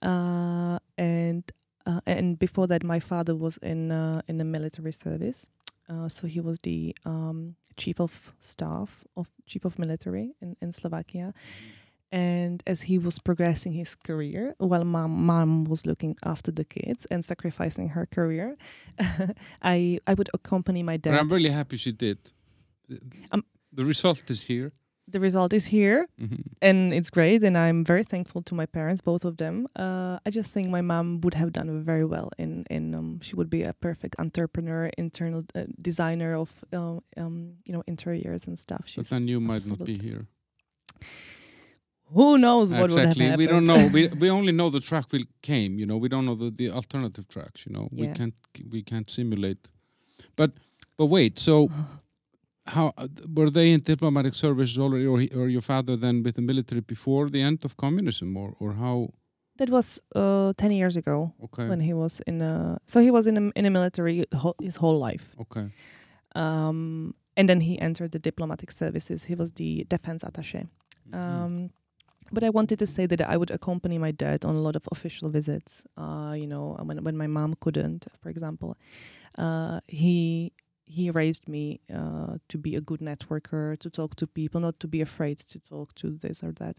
uh, and uh, and before that, my father was in uh, in the military service. Uh, so he was the um, chief of staff of chief of military in in Slovakia. And as he was progressing his career, while mom, mom was looking after the kids and sacrificing her career, I I would accompany my dad. but i'm really happy she did Um, the result is here the result is here Mhm. and it's great and i'm very thankful to my parents both of them. Uh, i just think my mom would have done very well in in um, she would be a perfect entrepreneur internal uh, designer of um, um, you know interiors and stuff. But then you might not be here. Who knows what would have exactly. Happened we don't know. We we only know the track will came you know. We don't know the, the alternative tracks you know. We Yeah. can't we can't simulate. But but wait so how uh, were they in diplomatic service already or, or your father then with the military before the end of communism or or how? That was uh, 10 years ago okay. when he was in a so he was in a, in a military his whole life. Okay. Um, and then he entered the diplomatic services. He was the defense attaché. Mhm. Um, but I wanted to say that I would accompany my dad on a lot of official visits. Uh, you know, when when my mom couldn't, for example, uh, he he raised me uh, to be a good networker, to talk to people, not to be afraid to talk to this or that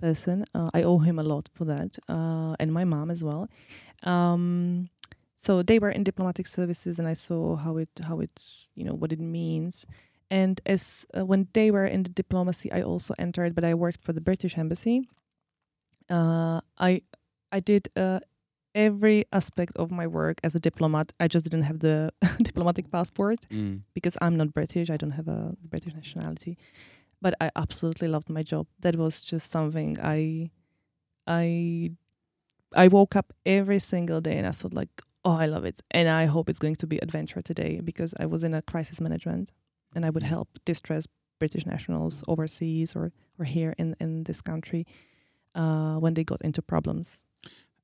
person. Uh, I owe him a lot for that, uh, and my mom as well. Um, so they were in diplomatic services, and I saw how it how it you know what it means and as uh, when they were in the diplomacy i also entered but i worked for the british embassy uh, i i did uh, every aspect of my work as a diplomat i just didn't have the diplomatic passport Mm. because i'm not british i don't have a british nationality but i absolutely loved my job that was just something i i i woke up every single day and i thought like oh i love it and i hope it's going to be adventure today because i was in a crisis management and i would Mhm. help distressed british nationals overseas or or here in in this country uh when they got into problems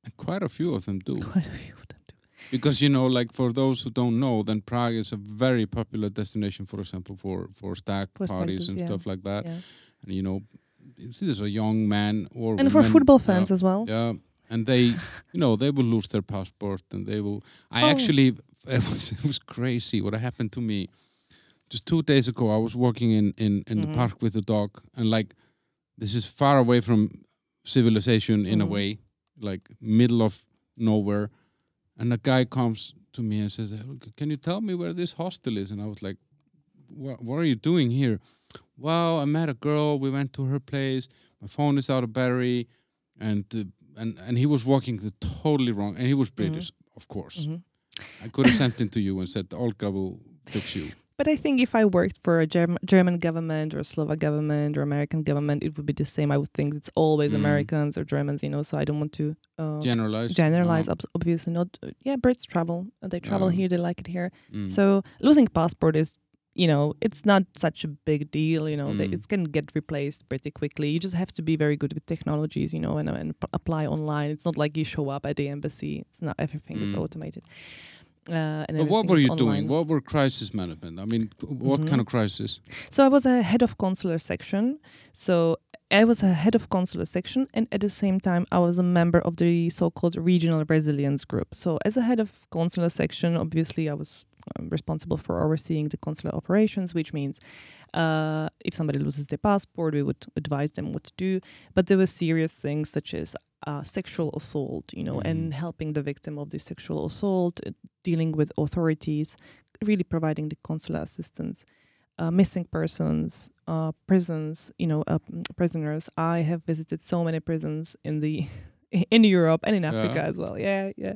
And quite a few of them do quite a few of them do because you know like for those who don't know then prague is a very popular destination for example for for stag For parties do's, and yeah. stuff like that yeah and you know this is a young man or and for football fans as well yeah and they, you know, they will lose their passport and they will. I Oh. actually, it was, it was crazy what happened to me. Just two days ago, I was walking in in in Mhm. the park with the dog, and like, this is far away from civilization in a Mhm. way, like middle of nowhere, and a guy comes to me and says, "Can you tell me where this hostel is?" And I was like, "What? What are you doing here?" Well, I met a girl. We went to her place. My phone is out of battery, and uh, and and he was walking the totally wrong. And he was British, of course. Mhm. I could have sent him to you and said, "Olga will fix you." But I think if I worked for a Germ- German government or Slovak government or American government, it would be the same. I would think it's always Mm. Americans or Germans, you know. So I don't want to uh, Generalize. generalize. No. obviously not. Uh, yeah, Brits travel. They travel Yeah. here. They like it here. Mm. So losing passport is, you know, it's not such a big deal. You know, Mm. it can get replaced pretty quickly. You just have to be very good with technologies, you know, and, and p- apply online. It's not like you show up at the embassy. It's not everything is Mm. automated. Uh, and But what were you doing? What were crisis management? I mean, what kind Mhm. of crisis? So I was a head of consular section. So I was a head of consular section, and at the same time, I was a member of the so-called regional resilience group. So as a head of consular section, obviously, I was um, responsible for overseeing the consular operations, which means uh, if somebody loses their passport, we would advise them what to do. But there were serious things such as uh, sexual assault, you know, Mhm. and helping the victim of the sexual assault, uh, dealing with authorities, really providing the consular assistance uh, missing persons, uh, prisons, you know, uh, mm, prisoners. I have visited so many prisons in the in Europe and in Africa Yeah. as well. Yeah, yeah.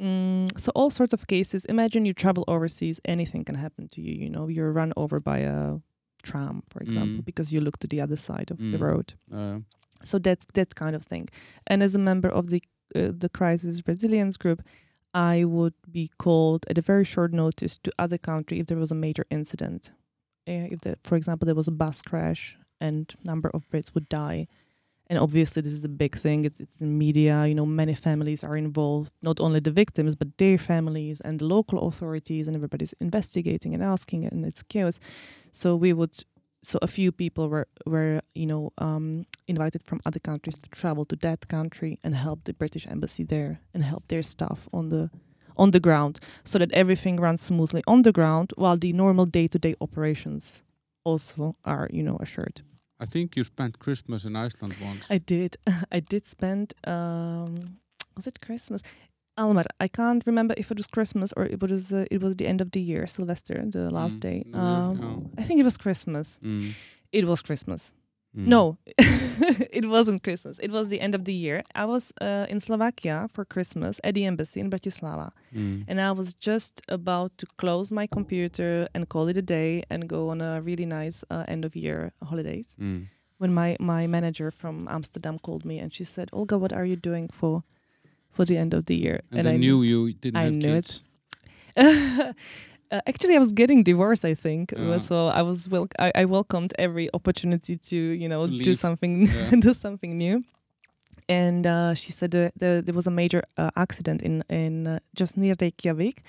Mm, so all sorts of cases. Imagine you travel overseas, anything can happen to you. You know, you're run over by a tram, for example, Mm. because you look to the other side of the Mm. road. Uh, So that that kind of thing. And as a member of the uh, the crisis resilience group, I would be called at a very short notice to other country if there was a major incident. Uh, if the, for example, there was a bus crash and number of Brits would die. And obviously, this is a big thing. It's it's in media. You know, many families are involved. Not only the victims, but their families and the local authorities, and everybody's investigating and asking, and it's chaos. So we would so a few people were were you know um, invited from other countries to travel to that country and help the British embassy there and help their staff on the on the ground so that everything runs smoothly on the ground while the normal day-to-day operations also are you know assured. I think you spent Christmas in Iceland once. I did I did spend um, was it Christmas? Almar, I can't remember if it was Christmas or it was uh, it was the end of the year, Sylvester, the last Mm, day. Um, yeah. I think it was Christmas. Mm. It was Christmas. Mm. No, it wasn't Christmas. It was the end of the year. I was uh, in Slovakia for Christmas at the embassy in Bratislava. Mm. And I was just about to close my computer and call it a day and go on a really nice uh, end of year holidays. Mm. When my, my manager from Amsterdam called me and she said, Olga, what are you doing for for the end of the year? And, they I knew you didn't I have knew it. uh, actually, I was getting divorced. I think Yeah. so. I was wel- I, I welcomed every opportunity to you know To do something Yeah. do something new. And uh, she said uh, the, there was a major uh, accident in in uh, just near Reykjavik.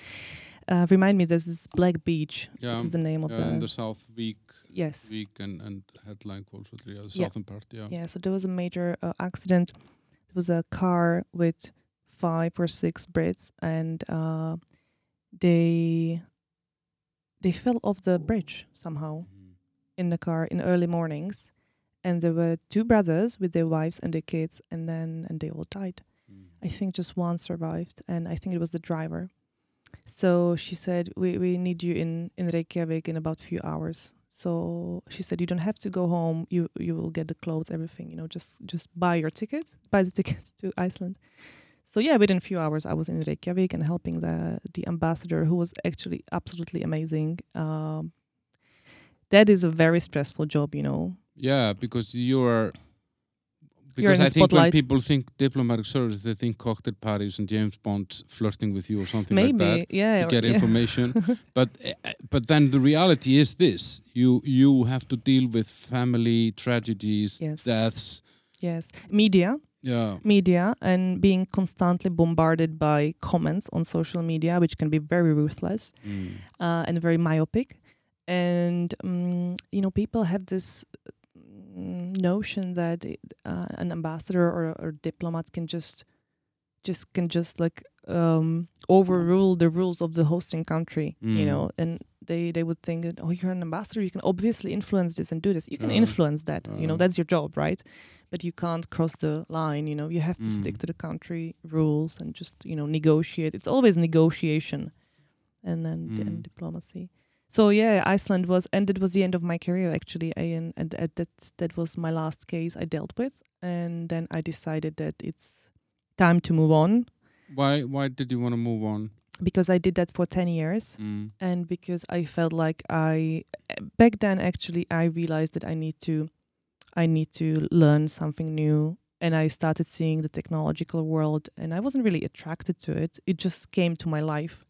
Uh, remind me, there's this black beach. Yeah. Is the name of Yeah, in the? the south week, yes. week and and headline with the southern part. Yeah. Yeah. So there was a major uh, accident. it was a car with five or six Brits, and uh, they they fell off the bridge somehow. Mm. in the car in early mornings and there were two brothers with their wives and their kids and then and they all died Mm. i think just one survived and i think it was the driver so she said we, we need you in in reykjavik in about a few hours so she said you don't have to go home you you will get the clothes everything you know just just buy your tickets buy the tickets to iceland so yeah within a few hours i was in reykjavik and helping the the ambassador who was actually absolutely amazing um, that is a very stressful job you know Yeah, because you're. You're Because I think when people think diplomatic service, they think cocktail parties and James Bond flirting with you or something like maybe that yeah to or- get yeah. information. but uh, but then the reality is this: you you have to deal with family tragedies, Yes. deaths. yes media Yeah. media and being constantly bombarded by comments on social media which can be very ruthless Mm. uh, and very myopic and um, you know people have this mm, notion that uh, an ambassador or, or diplomat can just just can just like um overrule the rules of the hosting country you Mm. know and they they would think that oh you're an ambassador you can obviously influence this and do this you can Uh, influence that you know uh. that's your job right but you can't cross the line you know you have to stick Mm. to the country rules and just you know negotiate it's always negotiation and then Mm. and diplomacy so yeah iceland was and it was the end of my career actually I, and, and uh, that that was my last case i dealt with and then i decided that it's time to move on Why why did you want to move on? Because i did that for 10 years Mm. and because I felt like I back then actually I realized that I need to I need to learn something new and I started seeing the technological world and I wasn't really attracted to it. It just came to my life.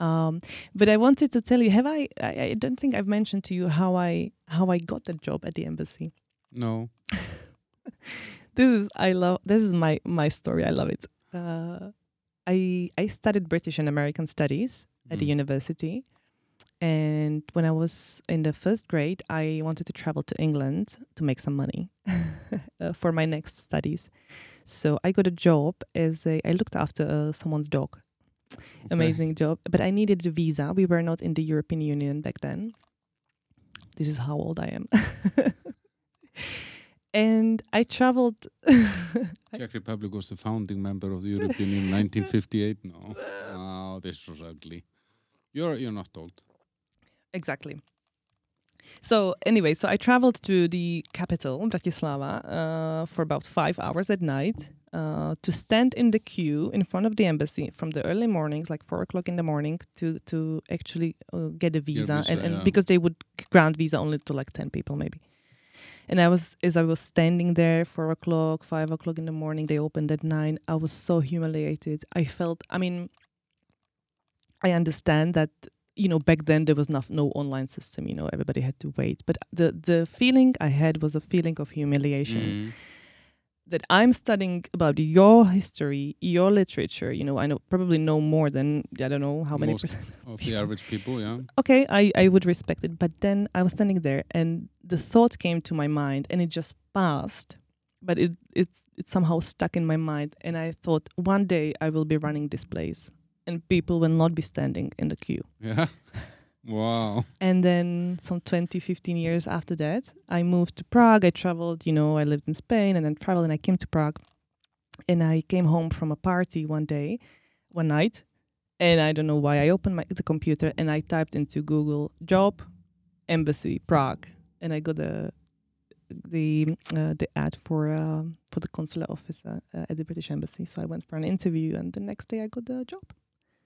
Um, but I wanted to tell you have I, I I don't think I've mentioned to you how I how I got that job at the embassy. No. this is I love this is my my story. I love it. Uh, I I studied British and American studies at the Mm. university. And when I was in the first grade, I wanted to travel to England to make some money uh, for my next studies. So I got a job as a, I looked after uh, someone's dog. Okay. Amazing job. But I needed a visa. We were not in the European Union back then. This is how old I am. and I traveled. Czech Republic was the founding member of the European Union in 1958. No. Oh, this was ugly. You're you're not old. Exactly. So anyway, so I traveled to the capital, Bratislava, uh, for about five hours at night uh, to stand in the queue in front of the embassy from the early mornings, like four o'clock in the morning, to to actually uh, get a visa, visa, and, and yeah. because they would grant visa only to like ten people maybe. And I was as I was standing there, four o'clock, five o'clock in the morning, they opened at nine. I was so humiliated. I felt, I mean, I understand that you know back then there was no, no online system you know everybody had to wait but the the feeling i had was a feeling of humiliation Mm. That i'm studying about your history your literature you know i know probably know more than i don't know how many Most percent Of the average people, yeah. okay I, I would respect it but then i was standing there and the thought came to my mind and it just passed but it it it somehow stuck in my mind and i thought one day i will be running this place and people will not be standing in the queue Yeah. wow. and then some 20 15 years after that i moved to prague. I traveled you know i lived in spain and then traveled and i came to prague. And i came home from a party one day one night and i don't know why i opened my the computer and i typed into google job embassy prague. And i got the the uh, the ad for um, for the consular officer uh, at the british embassy. So i went for an interview and the next day i got the job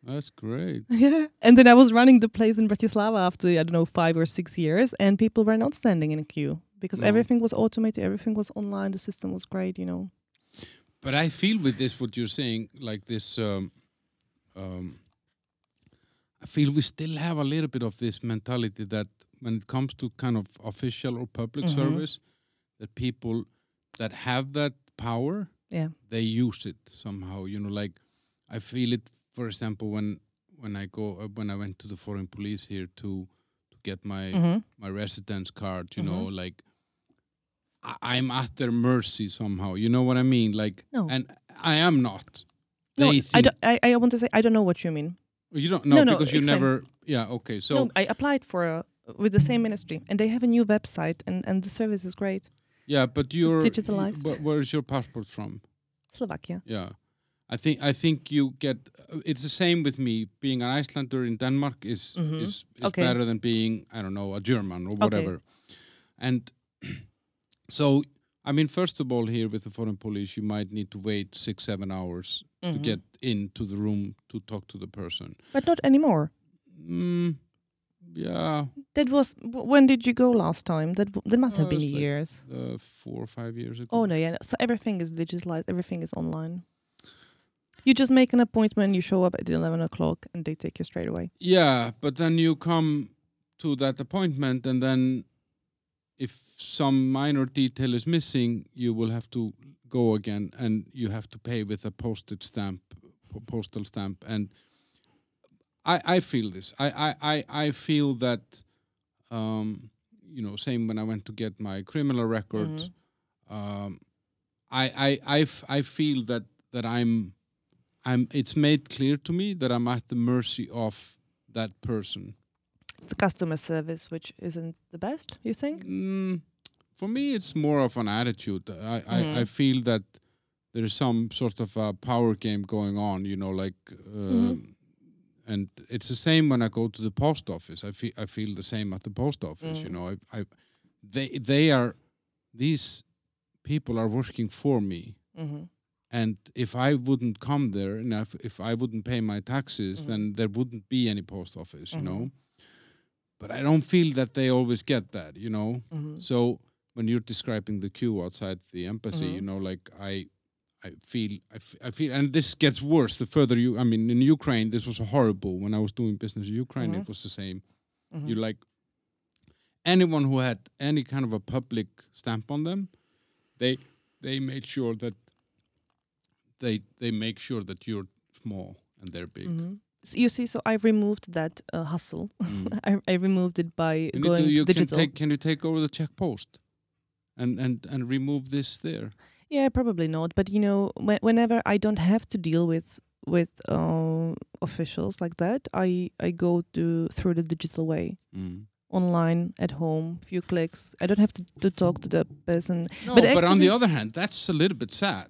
That's great. yeah. And then I was running the place in Bratislava after, I don't know, five or six years, and people were not standing in a queue because No. everything was automated, everything was online, the system was great, you know. But I feel with this, what you're saying, like this, um, um, I feel we still have a little bit of this mentality that when it comes to kind of official or public Mhm. service, that people that have that power, Yeah. they use it somehow. You know, like I feel it, for example, when when I go uh, when I went to the foreign police here to to get my Mm-hmm. my residence card, you know, like I, I'm at their mercy somehow. You know what I mean? Like, No. and I am not. No, I, don't, I, I want to say, I don't know what you mean. you don't know No, no, because you explain. never. Yeah. Okay. So no, I applied for a, with the same ministry, and they have a new website, and, and the service is great. yeah, but you're digitalized. But where's your passport from? Slovakia. Yeah. I think I think you get. It's the same with me. Being an Icelander in Denmark is Mhm. is, is Okay. better than being I don't know a German or whatever, Okay. And so I mean, first of all, here with the foreign police, you might need to wait six seven hours to Mhm. get into the room to talk to the person. But not anymore. Mm, yeah, That was, when did you go last time? That that must have Uh, been it's like- years. uh, four or five years ago. Oh no, yeah. no. So everything is digitalized. Everything is online. You just make an appointment. You show up at eleven o'clock, and they take you straight away. Yeah, but then you come to that appointment, and then if some minor detail is missing, you will have to go again, and you have to pay with a postage stamp, postal stamp, and I I feel this. I I I, I feel that, um, you know, same when I went to get my criminal record. Mhm. Um, I I I f- I feel that that I'm I'm. It's made clear to me that I'm at the mercy of that person. It's the customer service which isn't the best. You think? Mm, for me, it's more of an attitude. I, I, I Mhm. feel that there is some sort of a power game going on. You know, like, uh, Mhm. and it's the same when I go to the post office. I feel I feel the same at the post office. You Mm. know, I, I they they are these people are working for me. Mm-hmm. And if I wouldn't come there, and if, if I wouldn't pay my taxes, Mhm. then there wouldn't be any post office, you Mhm. know. But I don't feel that they always get that, you know. Mm-hmm. So when you're describing the queue outside the embassy, you Mhm. know, like I, I feel, I, f- I feel, and this gets worse the further you. I mean, in Ukraine, this was horrible. When I was doing business in Ukraine, it was the same. Mm-hmm. You like anyone who had any kind of a public stamp on them, they they made sure that they they make sure that you're small and they're big. Mhm. So you see, so I removed that uh, hustle. Mm. I, I removed it by You going to, you can digital. take can you take over the check post, and and and remove this there. Yeah, probably not. But you know, whe- whenever I don't have to deal with with uh, officials like that, I I go to through the digital way, Mm. online at home, few clicks. I don't have to, to talk to the person. No, But but, on the other hand, that's a little bit sad.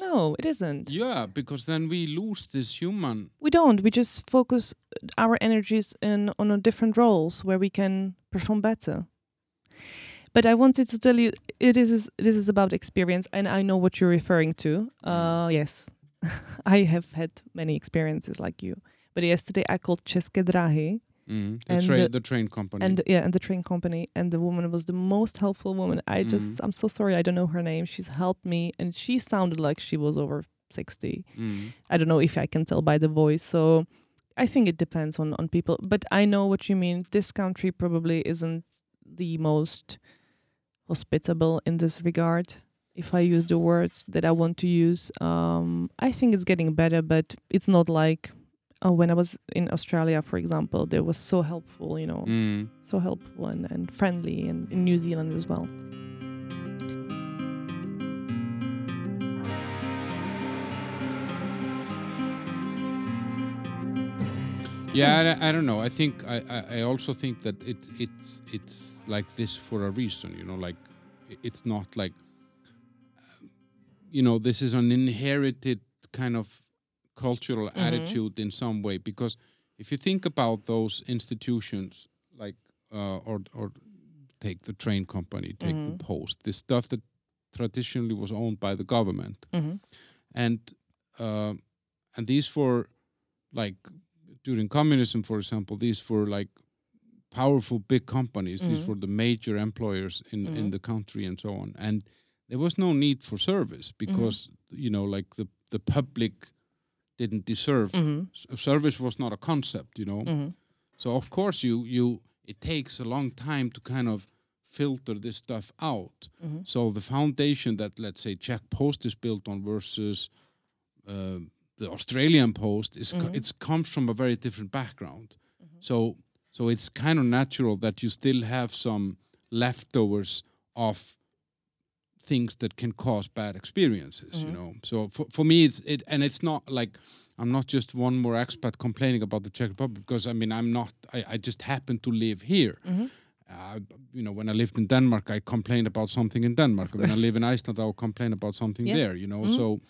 No, it isn't. Yeah, because then we lose this human. We don't. We just focus our energies in on a different roles where we can perform better. But I wanted to tell you, it is this is about experience, and I know what you're referring to. Uh, yes, I have had many experiences like you. But yesterday I called České dráhy, Mm. The, And train, the- the train company. and yeah, and the train company, and the woman was the most helpful woman. I just, I'm so sorry, I don't know her name. She's helped me, and she sounded like she was over sixty. Mm. I don't know if I can tell by the voice. So I think it depends on on people. But I know what you mean. This country probably isn't the most hospitable in this regard. If I use the words that I want to use, um, I think it's getting better, but it's not like uh, when I was in Australia, for example. They was so helpful, you know, Mm. so helpful and, and friendly, and in New Zealand as well. Yeah, I, I don't know. I think I, I, also think that it's it's it's like this for a reason. You know, like it's not like you know this is an inherited kind of cultural Mhm. attitude in some way because if you think about those institutions like uh, or or take the train company, take Mhm. the post, the stuff that traditionally was owned by the government Mm-hmm. and uh, and these were like during communism, for example, these were like powerful big companies. These were the major employers in in Mhm. the country and so on. And there was no need for service because you know, like the the public didn't deserve Mm-hmm. service was not a concept. You know, Mm-hmm. so of course you you it takes a long time to kind of filter this stuff out. Mm-hmm. So the foundation that let's say Czech Post is built on versus uh, the Australian Post is co- Mhm. it's comes from a very different background. Mhm. So so it's kind of natural that you still have some leftovers of things that can cause bad experiences. You Mhm. know. So for for me it's it and it's not like I'm not just one more expat complaining about the Czech Republic because I mean I'm not I, I just happen to live here Mm-hmm. uh, you know, when I lived in Denmark, I complained about something in Denmark. When I live in Iceland, I'll complain about something Yeah. there. You know, Mhm. so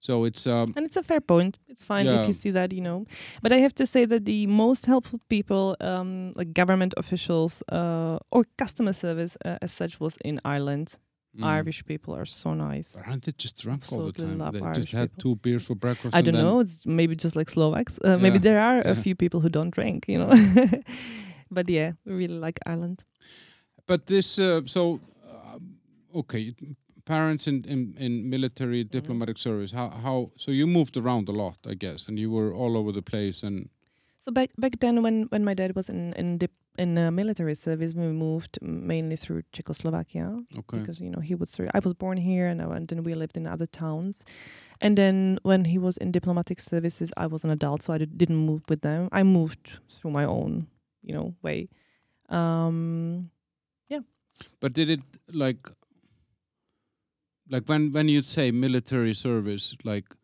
so it's um, And it's a fair point. It's fine Yeah. if you see that, you know. But I have to say that the most helpful people, um, like government officials uh, or customer service uh, as such, was in Ireland. Mm. Irish people are so nice. But aren't they just drunk all the Absolutely time? love They Irish just had people. two beers for breakfast. I don't know. It's maybe just like Slovaks. Uh, Maybe Yeah. there are a few people who don't drink, you know. but yeah, we really like Ireland. But this, uh, so uh, okay, parents in, in in military Mm-hmm. diplomatic service. How how? So you moved around a lot, I guess, and you were all over the place. And So back back then, when when my dad was in in dip, in uh, military service, we moved mainly through Czechoslovakia. okay, because you know he was I was born here and, I, and then we lived in other towns and then when he was in diplomatic services I was an adult so I did, didn't move with them I moved through my own you know way um yeah. but did it like like when when you say military service, like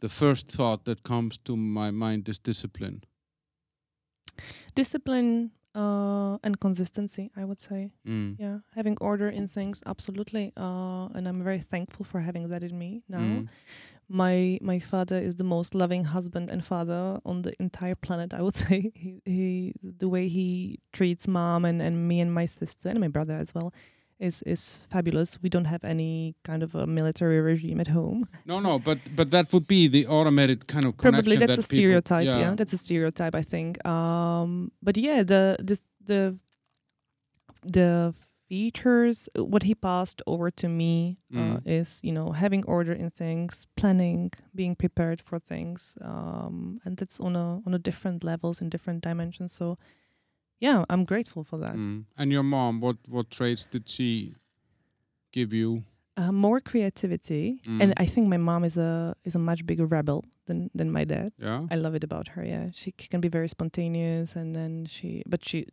the first thought that comes to my mind is discipline. Discipline uh, and consistency, I would say. Mm. Yeah, having order in things, absolutely. Uh, and I'm very thankful for having that in me now. Mm. My my father is the most loving husband and father on the entire planet. I would say he, he the way he treats mom and, and me and my sister and my brother as well is is fabulous. We don't have any kind of a military regime at home. No, no, but but that would be the automated kind of connection. Probably that's that a people- stereotype. yeah. that's a stereotype. I think. Um, but yeah, the the the the features uh, what he passed over to me uh, Mm. is you know having order in things, planning, being prepared for things, um, and that's on a on a different levels in different dimensions. So yeah, I'm grateful for that. Mm. And your mom, what what traits did she give you? Uh, more creativity, Mm. and I think my mom is a is a much bigger rebel than than my dad. Yeah. I love it about her. Yeah, she can be very spontaneous, and then she, but she,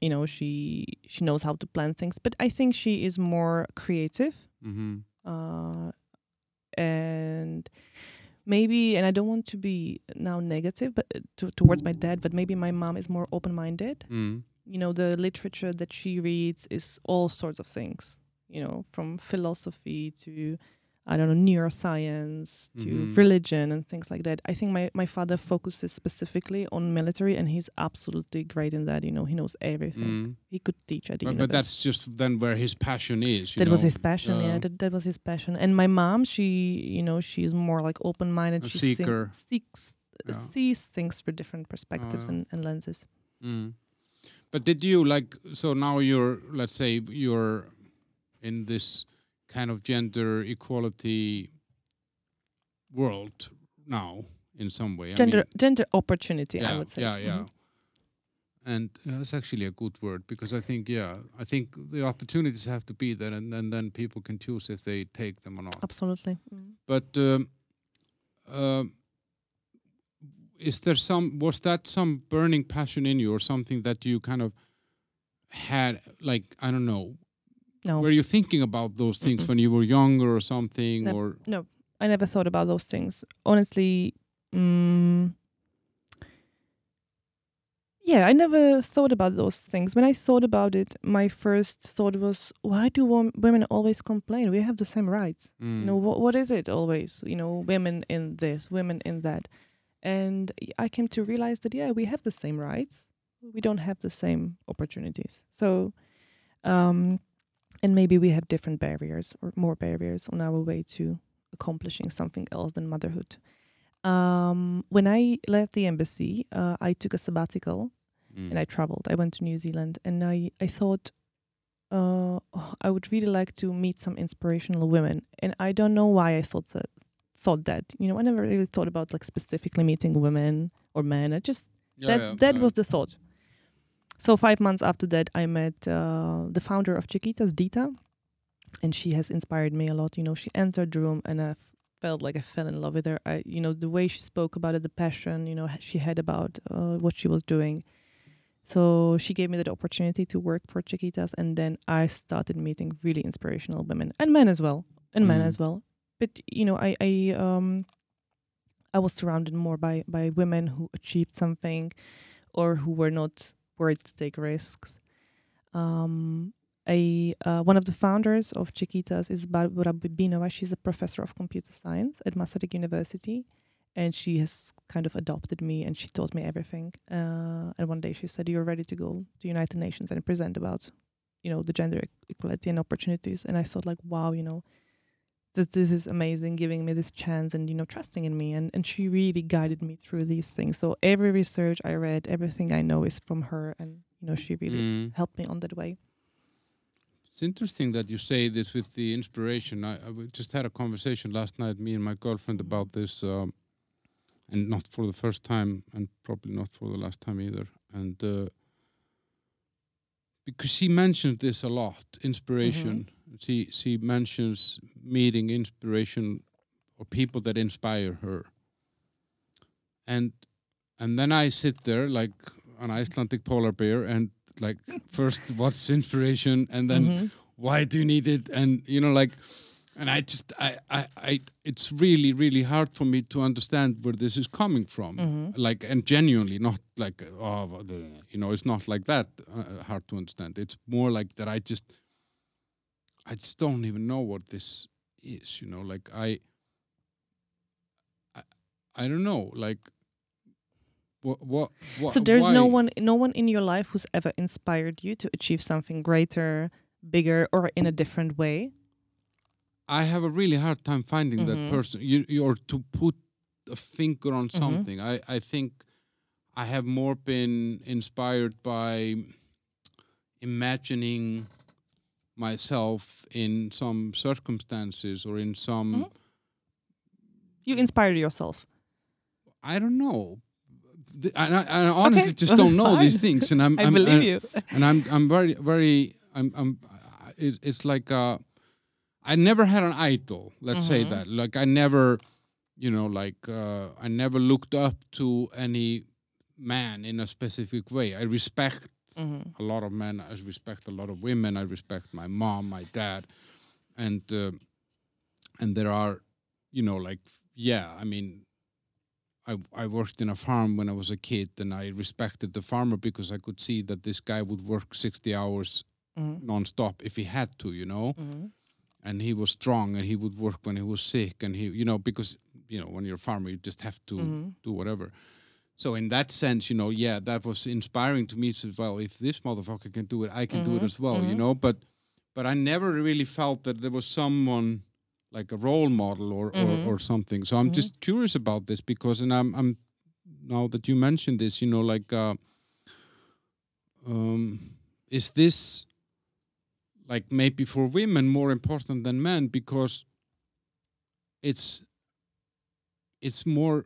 you know, she she knows how to plan things. But I think she is more creative, mm-hmm. uh, and maybe, and I don't want to be now negative, but uh, to, towards my dad. But maybe my mom is more open-minded. Mm. You know, the literature that she reads is all sorts of things. You know, from philosophy to I don't know, neuroscience to Mhm. religion and things like that. I think my, my father focuses specifically on military and he's absolutely great in that. You know, he knows everything. Mm. He could teach at the But, but that's just then where his passion is. You that was his passion, yeah. Uh, That, that was his passion. And my mom, she, you know, she's more like open minded. She seeker. seeks, Yeah. sees things for different perspectives yeah. and, and lenses. Mm. But did you like so now you're let's say you're in this kind of gender equality world now in some way. I Gender mean, gender opportunity, yeah, I would say. yeah, yeah. Mhm. And uh, that's actually a good word because I think yeah, I think the opportunities have to be there, and, and then people can choose if they take them or not. Absolutely. Mm. But um, um, is there some was that some burning passion in you or something that you kind of had like I don't know No. were you thinking about those things when you were younger or something No. or I never thought about those things. Honestly, mm, yeah, I never thought about those things. When I thought about it, my first thought was, why do wom- women always complain? We have the same rights. Mm. You know, what what is it always? You know, women in this, women in that. And I came to realize that yeah, we have the same rights. We don't have the same opportunities. So um and maybe we have different barriers or more barriers on our way to accomplishing something else than motherhood. Um, when I left the embassy, uh, I took a sabbatical Mm. and I traveled. I went to New Zealand, and I I thought uh, oh, I would really like to meet some inspirational women, and I don't know why I thought that. Thought that you know I never really thought about like specifically meeting women or men. I just Yeah, that yeah, that yeah. was the thought. So five months after that, I met uh, the founder of Czechitas, Dita, and she has inspired me a lot. You know, she entered the room, and I felt like I fell in love with her. I, you know, the way she spoke about it, the passion, you know, she had about uh, what she was doing. So she gave me the opportunity to work for Czechitas, and then I started meeting really inspirational women and men as well, and men Mhm. as well. But you know, I, I um, I was surrounded more by by women who achieved something, or who were not worried to take risks. Um, a uh, one of the founders of Czechitas is Barbora Bühnová. She's a professor of computer science at Masaryk University, and she has kind of adopted me and she taught me everything. Uh, and one day she said, "You're ready to go to the United Nations and present about, you know, the gender equality and opportunities." And I thought, like, wow, you know, that this is amazing, giving me this chance and you know, trusting in me. And and she really guided me through these things. So every research I read, everything I know is from her, and you know, she really Mm. helped me on that way. It's interesting that you say this with the inspiration. I just had a conversation last night, me and my girlfriend, Mhm. about this, um, and not for the first time, and probably not for the last time either. And uh, because she mentioned this a lot, inspiration. She she mentions meeting inspiration or people that inspire her. And and then I sit there like an Icelandic polar bear and like first what's inspiration and then Mhm. why do you need it and you know like and I just I, I I it's really really hard for me to understand where this is coming from. Mhm. Like and genuinely, not like oh the- you know, it's not like that uh, hard to understand. It's more like that. I just I just don't even know what this is. You know, like I I, I don't know, like. What, what, what, so there's no one no one in your life who's ever inspired you to achieve something greater, bigger, or in a different way. I have a really hard time finding that Mhm. person. You, you or to put a finger on Mhm. something. I, I think I have more been inspired by imagining myself in some circumstances or in some Mhm. You inspired yourself. I don't know. I, I honestly Okay, just don't know these things, and I'm, I I'm believe and- you. and I'm I'm very very I'm I'm it, it's like uh I never had an idol let's say Mhm. that like I never you know like uh I never looked up to any man in a specific way I respect Mhm. a lot of men I respect a lot of women I respect my mom my dad and uh, and there are you know like yeah I mean I, I worked in a farm when I was a kid and I respected the farmer because I could see that this guy would work 60 hours Mhm. non-stop if he had to you know Mhm. and he was strong and he would work when he was sick and he you know because you know when you're a farmer you just have to Mhm. do whatever so in that sense you know yeah that was inspiring to me as well if this motherfucker can do it i can do it Mhm, as well you mhm. know but but i never really felt that there was someone like a role model or Mhm. or, or something so i'm Mhm. just curious about this because and i'm i'm now that you mentioned this you know like uh um is this like maybe for women more important than men because it's it's more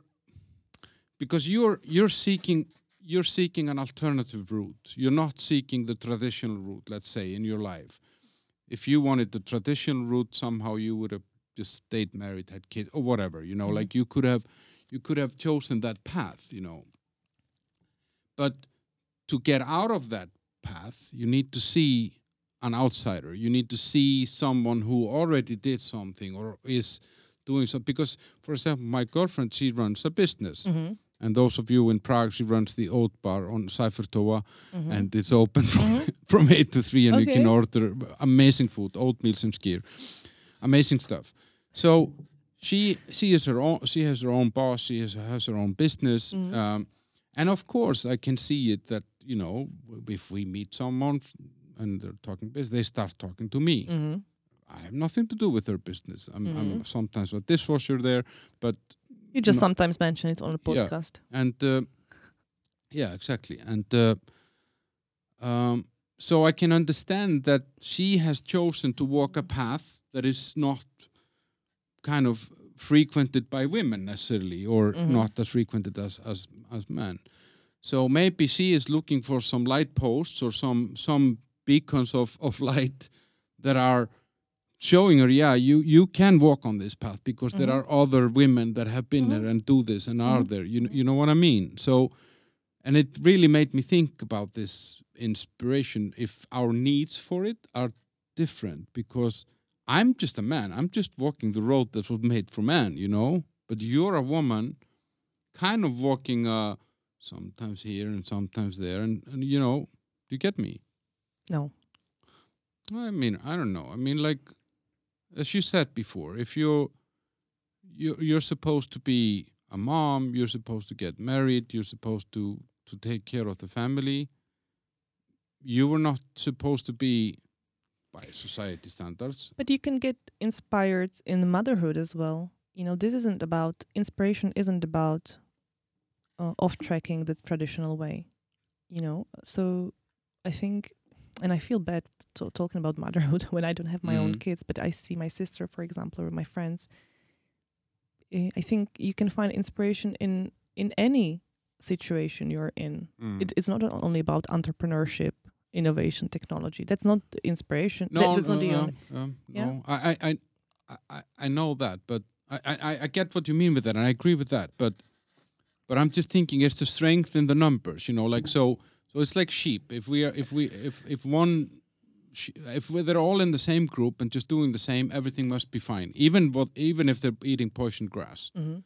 because you're you're seeking you're seeking an alternative route. You're not seeking the traditional route let's say in your life. If you wanted the traditional route somehow you would have just stayed married had kids or whatever you know Mhm. like you could have you could have chosen that path you know. But to get out of that path you need to see an outsider. You need to see someone who already did something or is doing something because for example my girlfriend she runs a business. Mhm. And those of you in prague she runs the oat bar on Seifertova Mhm. and it's open from, Mhm. from 8 to 3 and you can order amazing food oatmeal and skir amazing stuff so she she is her own she has her own boss she has, has her own business Mhm. um, and of course i can see it that you know if we meet someone and they're talking business they start talking to me Mhm. i have nothing to do with their business i'm, I'm Mhm. sometimes a dishwasher there but You just No. sometimes mention it on a Yeah. podcast. and uh, yeah exactly and uh, um, so i can understand that she has chosen to walk a path that is not kind of frequented by women necessarily or Mhm. not as frequented as, as as men so maybe she is looking for some light posts or some some beacons of of light that are showing her yeah you you can walk on this path because there Mhm. are other women that have been Mhm. there and do this and are Mhm. there you, you know what i mean so and it really made me think about this inspiration if our needs for it are different because i'm just a man i'm just walking the road that was made for man you know but you're a woman kind of walking uh sometimes here and sometimes there and, and you know do you get me No. I mean, I don't know. I mean, like as you said before, if you're you're, you're supposed to be a mom, you're supposed to get married, you're supposed to to take care of the family. You were not supposed to be by society standards. But you can get inspired in motherhood as well. You know, this isn't about inspiration. Isn't about uh, off tracking the traditional way. You know, so I think, and I feel bad to, talking about motherhood when I don't have my own Mhm. kids, but I see my sister, for example, or my friends. Eh, I think you can find inspiration in in any situation you're in. Mm. It, it's not only about entrepreneurship, innovation, technology. That's not inspiration. no, That- that's no, not the no, only. um, Yeah. no. I, I, I, I, I know that, but I, I, I get what you mean with that, and I agree with that. But, but I'm just thinking it's the strength in the numbers, you know, like so. So it's like sheep. If we are, if we, if if one if they're all in the same group and just doing the same, everything must be fine. Even what, even if they're eating poisoned grass. hmm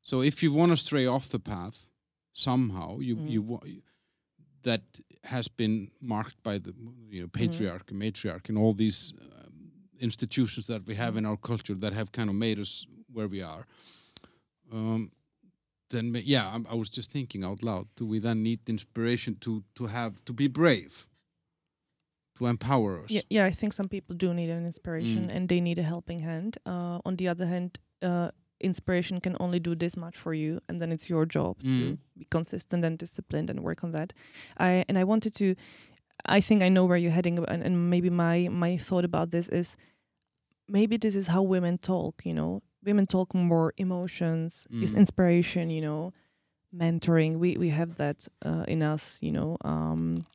So if you want to stray off the path somehow, you Mm. you that has been marked by the you know patriarch and matriarch, and all these um, institutions that we have in our culture that have kind of made us where we are. Um, then yeah, I, I was just thinking out loud. Do we then need inspiration to to have to be brave, to empower us? Yeah, yeah, I think some people do need an inspiration Mm. and they need a helping hand. Uh, on the other hand, uh, inspiration can only do this much for you, and then it's your job Mm. to be consistent and disciplined and work on that. I and I wanted to. I think I know where you're heading, and, and maybe my my thought about this is maybe this is how women talk. You know, women talk more emotions, is Mm. inspiration. You know, mentoring. We we have that uh, in us. You know. Um,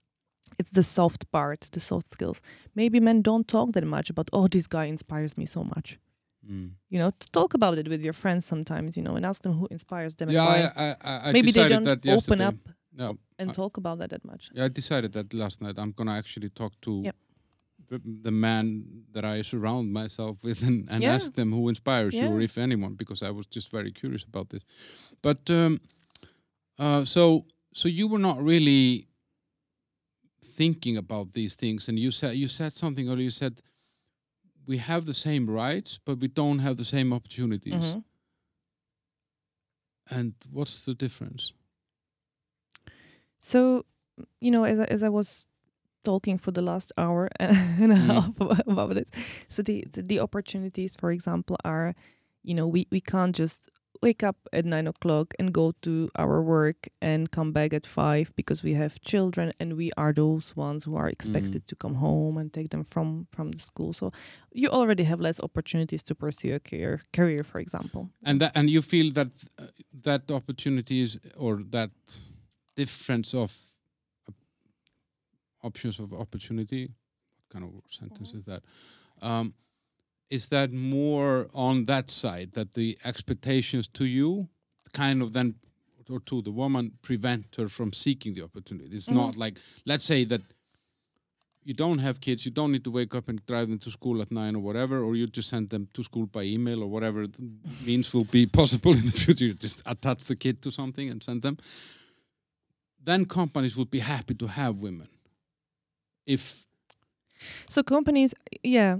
it's the soft part, the soft skills. Maybe men don't talk that much about, oh, this guy inspires me so much. Mm. You know, to talk about it with your friends sometimes, you know, and ask them who inspires them. Yeah. I, I, I Maybe they don't that open yesterday. up No, and talk about that that much. Yeah, I decided that last night. I'm gonna actually talk to Yep. The, man that I surround myself with and, and Yeah. ask them who inspires you, or if anyone, because I was just very curious about this. But um, uh, so so you were not really thinking about these things, and you said you said something or You said we have the same rights, but we don't have the same opportunities. Mhm. And what's the difference? So, you know, as I, as I was talking for the last hour and a Mm. half about- it, so the, the the opportunities, for example, are, you know, we we can't just wake up at nine o'clock and go to our work and come back at five because we have children and we are those ones who are expected to come home and take them from from the school. So you already have less opportunities to pursue a career career, for example. and that and you feel that uh, that opportunities or that difference of options of opportunity what kind of sentence is that um, is that more on that side that the expectations to you kind of then or to the woman prevent her from seeking the opportunity it's not like let's say that you don't have kids, you don't need to wake up and drive them to school at nine or whatever, or you just send them to school by email or whatever the means will be possible in the future. You just attach the kid to something and send them. Then companies would be happy to have women. If So companies, yeah.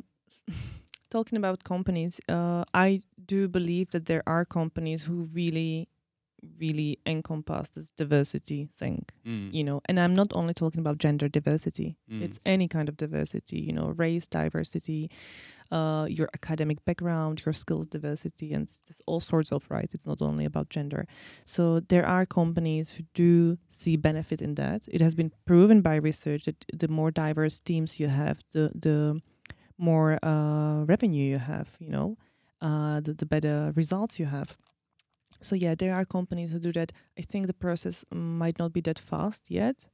Talking about companies, uh, I do believe that there are companies who really, really encompass this diversity thing. mm, You know, and I'm not only talking about gender diversity. mm, It's any kind of diversity. You know, race diversity, uh, your academic background, your skills diversity, and all sorts of right. It's not only about gender. So there are companies who do see benefit in that. It has been proven by research that the more diverse teams you have, the the more uh, revenue you have. You know, uh, the the better results you have. So yeah, there are companies who do that. I think the process might not be that fast yet.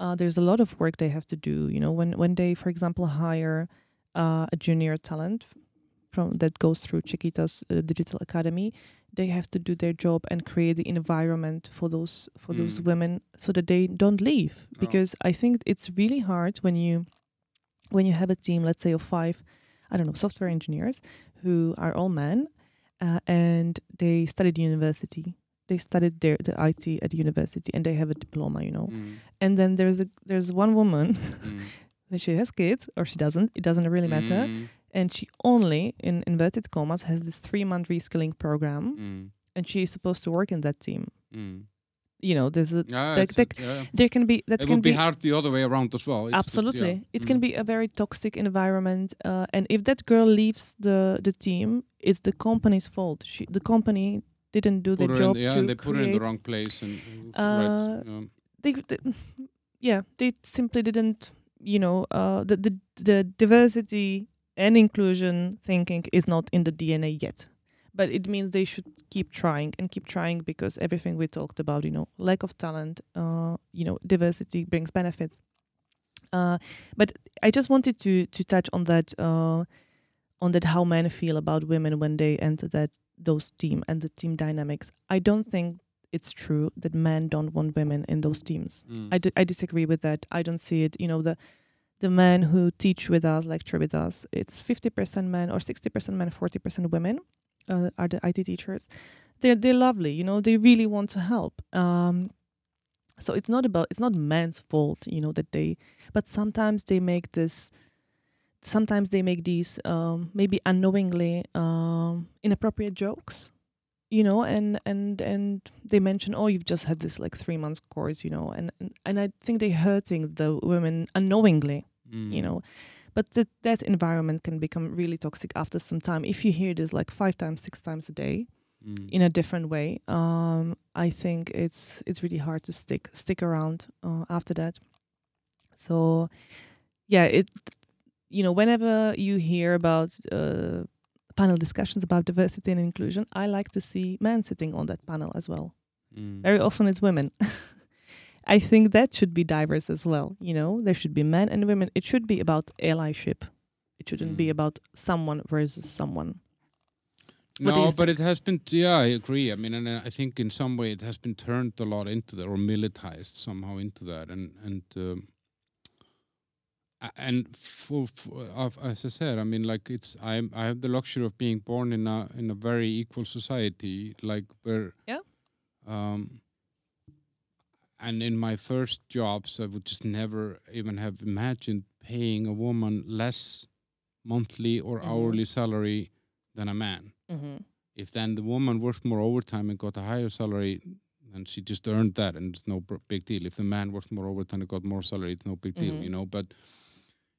Uh, there's a lot of work they have to do. You know, when when they, for example, hire uh, a junior talent from that goes through Czechitas uh, Digital Academy, they have to do their job and create the environment for those for those Mm. women so that they don't leave. Oh. Because I think it's really hard when you when you have a team, let's say of five, I don't know, software engineers who are all men, uh, and they studied university. They studied their the IT at university, and they have a diploma, you know. mm, And then there's a there's one woman mm, when she has kids or she doesn't it doesn't really matter mm, and she only in inverted commas has this three month reskilling program mm, and she is supposed to work in that team mm. you know there's a Yeah, it's that- a- yeah. there can be that it can would be, be hard the other way around as well. It's just- absolutely yeah. it Mm. can be a very toxic environment uh, and if that girl leaves the the team it's the company's fault she the company didn't do Put their job yeah, to and they put her in the wrong place and uh, Uh, right, um, they, they yeah they simply didn't you know uh the, the the diversity and inclusion thinking is not in the dna yet. But it means they should keep trying and keep trying because everything we talked about you know lack of talent uh you know diversity brings benefits. Uh but i just wanted to to touch on that uh on that how men feel about women when they enter that those team and the team dynamics. I don't think it's true that men don't want women in those teams mm. I, d- I disagree with that. I don't see it. You know, the the men who teach with us, lecture with us, it's 50% men or 60% men, 40% women uh, are the IT teachers. They're they're lovely, you know. They really want to help. Um, so it's not about it's not men's fault, you know, that they. But sometimes they make this. Sometimes they make these um, maybe unknowingly um, inappropriate jokes, you know, and and and they mention, oh, you've just had this like three months course, you know, and and, and I think they're hurting the women unknowingly Mm. you know but that that environment can become really toxic after some time if you hear this like five times six times a day Mm. in a different way um i think it's it's really hard to stick stick around uh, after that so yeah it you know whenever you hear about uh, panel discussions about diversity and inclusion i like to see men sitting on that panel as well Mm. very often it's women. I think that should be diverse as well. You know, there should be men and women. It should be about allyship. It shouldn't be Mm. about someone versus someone. What No, but it has been. Yeah, I agree. I mean, and uh, I think in some way it has been turned a lot into that, or militarized somehow into that, and and um, and for, for as I said, I mean, like it's I I have the luxury of being born in a in a very equal society, like where Yeah. Um, and in my first jobs, I would just never even have imagined paying a woman less monthly or Mhm. hourly salary than a man Mm-hmm. if then the woman worked more overtime and got a higher salary, then she just earned that, and it's no big deal. If the man worked more overtime and got more salary, it's no big deal, Mhm. you know. But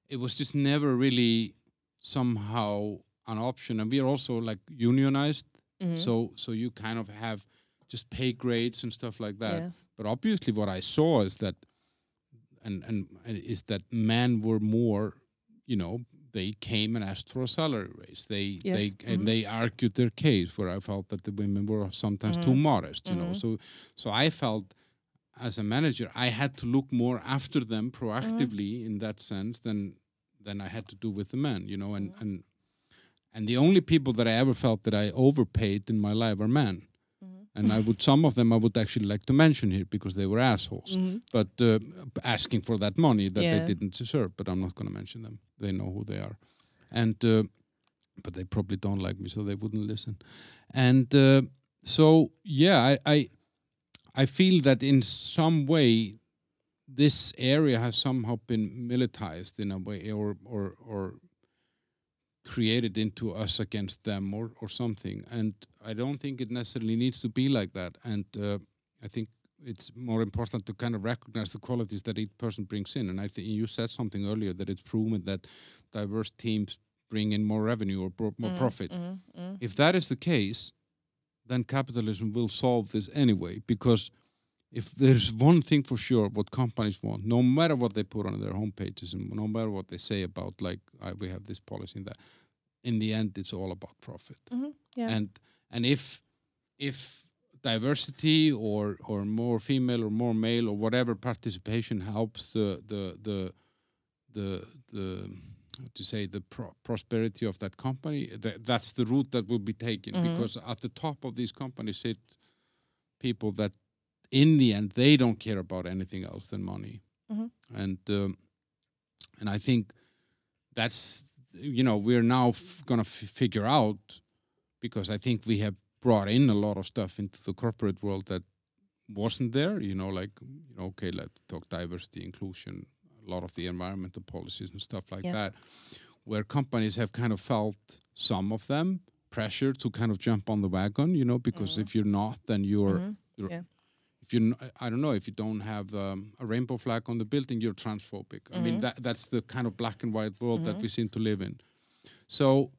it was just never really somehow an option, and we are also like unionized, Mm-hmm. so so you kind of have just pay grades and stuff like that. yeah. But obviously, what I saw is that, and and and is that men were more, you know, they came and asked for a salary raise. They Yes. they and Mhm. they argued their case where I felt that the women were sometimes too Mhm. modest, you know. Mhm. So so I felt as a manager I had to look more after them Mm-hmm. proactively in that sense than than I had to do with the men, you know. And Mhm. and and the only people that I ever felt that I overpaid in my life are men. Mm-hmm. And I would some of them I would actually like to mention here because they were assholes but uh, asking for that money that Yeah. they didn't deserve. But I'm not going to mention them. They know who they are, and uh, but they probably don't like me, so they wouldn't listen. And uh, so yeah, I, I I feel that in some way this area has somehow been militarized in a way, or or or created into us against them or or something. And I don't think it necessarily needs to be like that. And uh, I think it's more important to kind of recognize the qualities that each person brings in. And I think you said something earlier that it's proven that diverse teams bring in more revenue or more Mhm, profit. mhm, mhm. If that is the case, then capitalism will solve this anyway. Because if there's one thing for sure, what companies want, no matter what they put on their homepages and no matter what they say about, like, I, we have this policy and that, in the end, it's all about profit Mhm, Yeah. and and if if diversity or or more female or more male or whatever participation helps the the the the the to say the pro- prosperity of that company th- that's the route that will be taken Mhm. because at the top of these companies sit people that in the end they don't care about anything else than money Mhm. and um, and i think that's you know we're now f- gonna f- figure out because I think we have brought in a lot of stuff into the corporate world that wasn't there. You know, like you know, okay, let's talk diversity, inclusion, a lot of the environmental policies and stuff like Yeah. that, where companies have kind of felt some of them pressure to kind of jump on the wagon. You know, because Mhm. if you're not, then you're Mhm. if you I don't know if you don't have um, a rainbow flag on the building, you're transphobic. I mean Mhm. that that's the kind of black and white world that Mhm. we seem to live in. So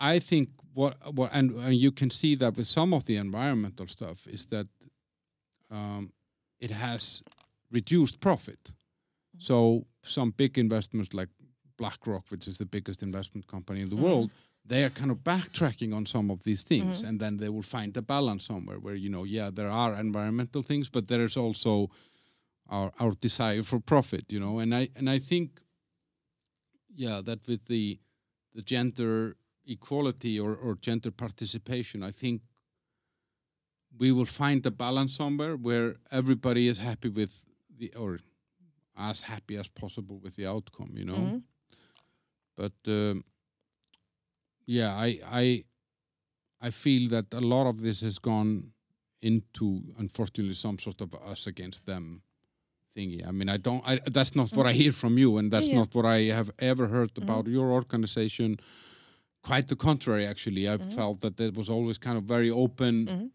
I think what what and, and you can see that with some of the environmental stuff is that um, it has reduced profit. So some big investments like BlackRock, which is the biggest investment company in the Mhm. world, they are kind of backtracking on some of these things Mhm. and then they will find a balance somewhere where you know yeah there are environmental things but there is also our our desire for profit you know and i and i think yeah that with the the gender equality or or gender participation i think we will find a balance somewhere where everybody is happy with the or as happy as possible with the outcome, you know. Mhm. But um, yeah, I I I feel that a lot of this has gone into unfortunately some sort of us against them thingy. I mean, I don't. I, that's not what I hear from you, and that's Yeah. not what I have ever heard Mhm. about your organization. Quite the contrary, actually. I've Mhm. felt that it was always kind of very open.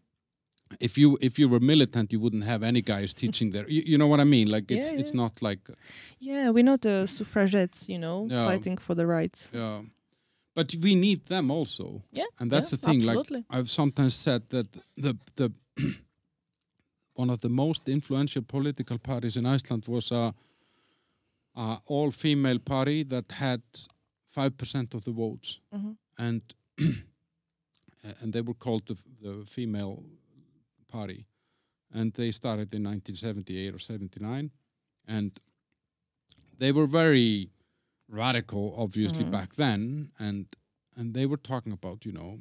If you if you were militant, you wouldn't have any guys teaching there. You, you know what I mean? Like it's Yeah, it's not like Yeah, we're not the suffragettes, you know, Yeah. fighting for the rights. yeah. But we need them also. Yeah, And that's yeah, the thing. absolutely. Like I've sometimes said that the the one of the most influential political parties in Iceland was a, a all female party that had five percent of the votes, Mhm. and and they were called the, the female party, and they started in 1978 or 79, and they were very radical, obviously Mhm. back then, and and they were talking about you know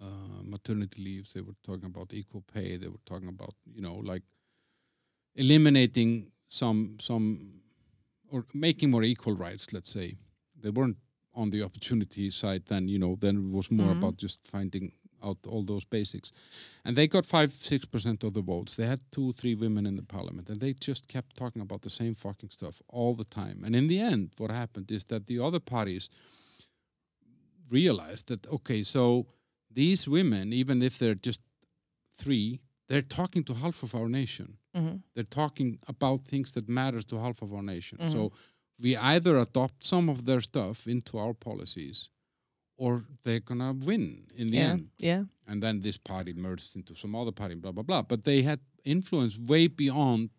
uh, maternity leaves. They were talking about equal pay. They were talking about you know like eliminating some some or making more equal rights. Let's say they weren't on the opportunity side. Then you know then it was more Mhm. about just finding out all those basics. And they got five six percent of the votes. They had two three women in the parliament, and they just kept talking about the same fucking stuff all the time. And in the end, what happened is that the other parties realized that okay, so these women, even if they're just three, they're talking to half of our nation. Mhm. They're talking about things that matters to half of our nation. Mhm. So we either adopt some of their stuff into our policies, or they're gonna win in the Yeah, end. yeah. And then this party merged into some other party, blah blah blah. But they had influence way beyond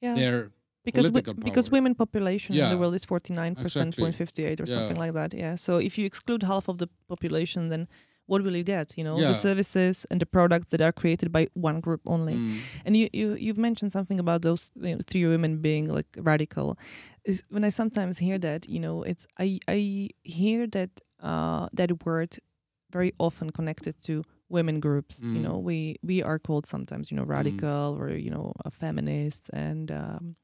Yeah. their because because women population in the world is 49% point 58 or Yeah. something like that yeah so if you exclude half of the population then what will you get you know Yeah. the services and the products that are created by one group only Mm, and you, you you've mentioned something about those you know, three women being like radical is when i sometimes hear that you know it's i i hear that uh that word very often connected to women groups. You Mm. know we we are called sometimes you know Mm. radical or you know feminists and um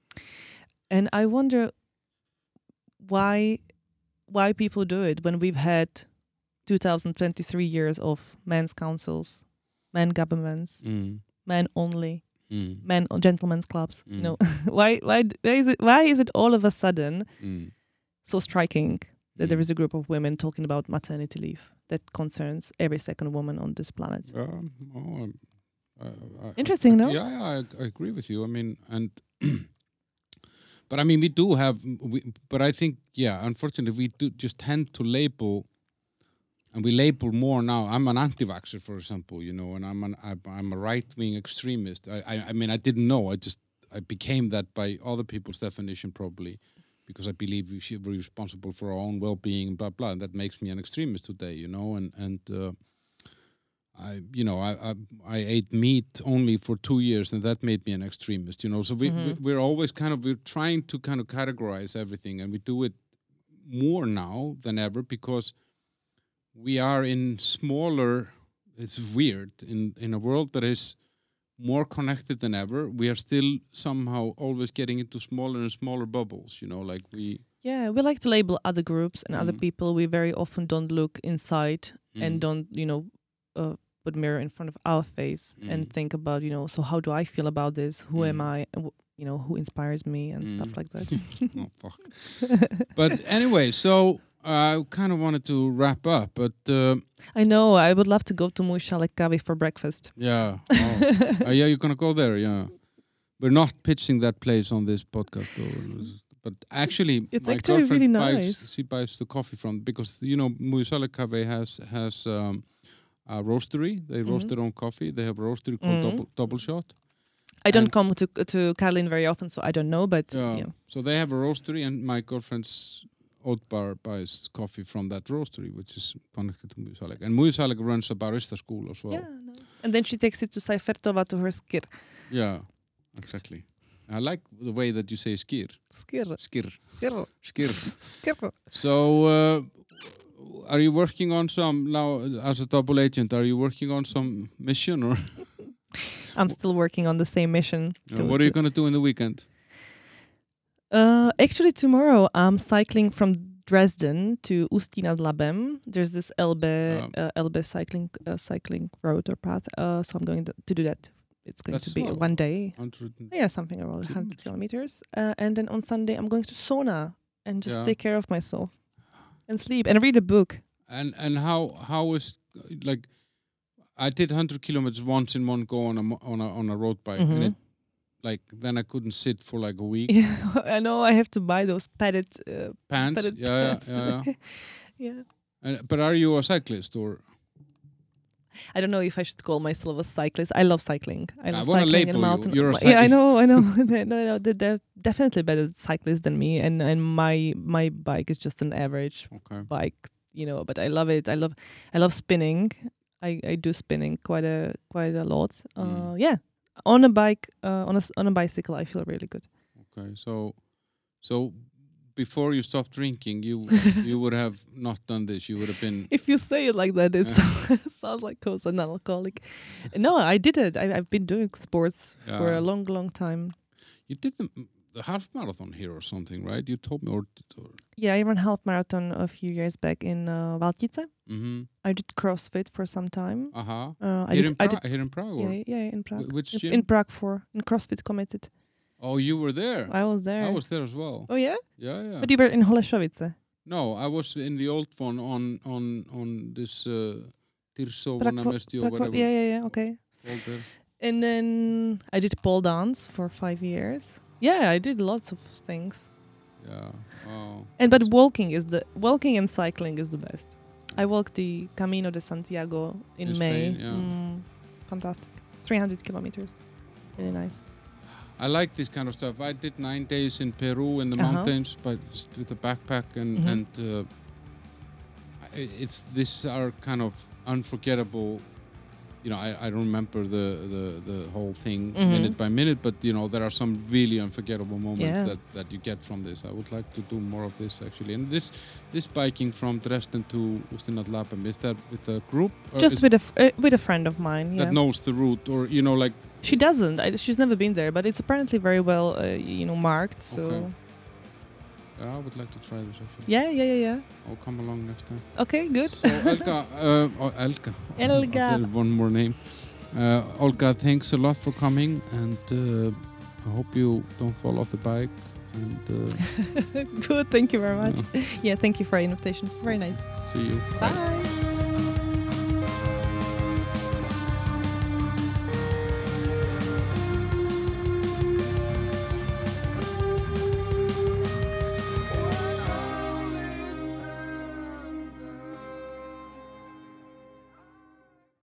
and i wonder why why people do it when we've had 2023 years of men's councils men governments mm, men only mm, men or gentlemen's clubs you Mm. know. Why why why is it why is it all of a sudden mm, so striking that there mm. a group of women talking about maternity leave that concerns every second woman on this planet Yeah, oh, um, I- I- Interesting, I- no? Yeah, yeah, I, I agree with you. I mean, and but I mean, we do have, we, but I think, yeah, unfortunately, we do just tend to label, and we label more now. I'm an anti-vaxxer, for example, you know, and I'm an I'm, a right-wing extremist. I, I I mean, I didn't know. I just I became that by other people's definition, probably. Because I believe we should be responsible for our own well-being, blah blah, and that makes me an extremist today, you know. And and uh, I, you know, I, I I ate meat only for two years, and that made me an extremist. You know, so we, we Mhm. we're always kind of we're trying to kind of categorize everything, and we do it more now than ever because we are in smaller. It's weird in in a world that is more connected than ever. We are still somehow always getting into smaller and smaller bubbles. You know, like we. yeah we like to label other groups and other Mm. people we very often don't look inside Mm, and don't you know uh, put mirror in front of our face and Mm. think about you know so how do i feel about this who am Mm. i you know who inspires me and stuff Mm. like that oh fuck. but anyway, so I kind of wanted to wrap up, but uh, i know i would love to go to Můj šálek kávy for breakfast yeah, oh. Uh, yeah, you're gonna go there, yeah. We're not pitching that place on this podcast, though. But actually, It's my actually girlfriend really buys nice. she buys the coffee from because you know Muisale Cafe has has um, a roastery. They roast Mhm. their own coffee. They have a roastery called Mhm. Double Double Shot. i don't And- come to to Karlín very often so i don't know but Yeah. yeah So they have a roastery, and my girlfriend's oat bar buys coffee from that roastery, which is connected to Můj šálek. And Můj šálek runs a barista school as well. yeah no. and then she takes it to Seifertova to her skir Yeah, exactly. I like the way that you say skir. skir Skir. skir Skir. skir So, uh, are you working on some now as a double agent? Are you working on some mission, or i'm still working on the same mission uh, what are you going to do in the weekend? Uh, actually, tomorrow I'm cycling from Dresden to Ústí nad Labem. There's this Elbe Um, uh, Elbe cycling uh, cycling road or path. Uh, so I'm going to, do that. It's going to be one day. Yeah, something around 100 kilometers. Uh, and then on Sunday I'm going to sauna and just Yeah. take care of myself and sleep and read a book. And and how how is like I did 100 kilometers once in one go on a on a on a road bike and Mhm. it like then I couldn't sit for like a week. Yeah, I know I have to buy those padded uh, Pants, padded yeah, yeah, pants yeah, yeah. yeah. And, but are you a cyclist or I don't know if I should call myself a cyclist. I love cycling. I I love wanna cycling and you. mountain. You're a yeah, I know, I know. no, no, they're, they're definitely better cyclists than me, and and my my bike is just an average okay? bike, you know. But I love it. I love I love spinning. I, I do spinning quite a quite a lot. Uh, Mm. Yeah, on a bike, uh, on a on a bicycle, I feel really good. Okay, so so before you stopped drinking, you you would have not done this. You would have been If you say it like that, it sounds like I was an alcoholic. no, I did it. I, I've been doing sports for a long, long time. you did the, the half marathon here or something, right? You told me or, or Yeah, I ran half marathon a few years back in uh, Valtice. mm-hmm. I did CrossFit for some time. uh-huh. Uh, I here did, in I Prague, here in Prague, yeah, yeah, in Prague. Wh- which In- gym? in Prague for in CrossFit Committed. oh, you were there. I was there. I was there as well. Oh yeah, Yeah, yeah. but you were in Holešovice. no, I was in the old one on on on this uh, Tirso Prague for- or whatever. yeah, yeah, yeah. Okay. And then I did pole dance for five years. Yeah, I did lots of things. Yeah. Oh. And but walking is the walking and cycling is the best. I walked the Camino de Santiago in, In May. Spain, yeah. Mm, fantastic. 300 kilometers. Really nice. I like this kind of stuff. I did nine days in Peru in the Uh-huh. mountains, but just with a backpack and Mhm. and uh, it's this are kind of unforgettable. You know, I, I don't remember the, the, the whole thing Mhm. minute by minute, but you know there are some really unforgettable moments Yeah. that, that you get from this. I would like to do more of this actually. And this this biking from Dresden to Ustinat is that with a group Just with a f- uh, with a friend of mine. Yeah. that knows the route, or you know, like She doesn't. I, she's never been there, but it's apparently very well, uh, you know, marked. So Okay. I would like to try this actually. yeah, yeah, yeah, yeah. I'll come along next time. Okay, good. So Elga, uh, oh, Elga. Elga. One more name. Uh, Olga, thanks a lot for coming, and uh, I hope you don't fall off the bike. And uh, good. Thank you very much. yeah, Yeah, thank you for your invitation. It's very nice. see you. Bye.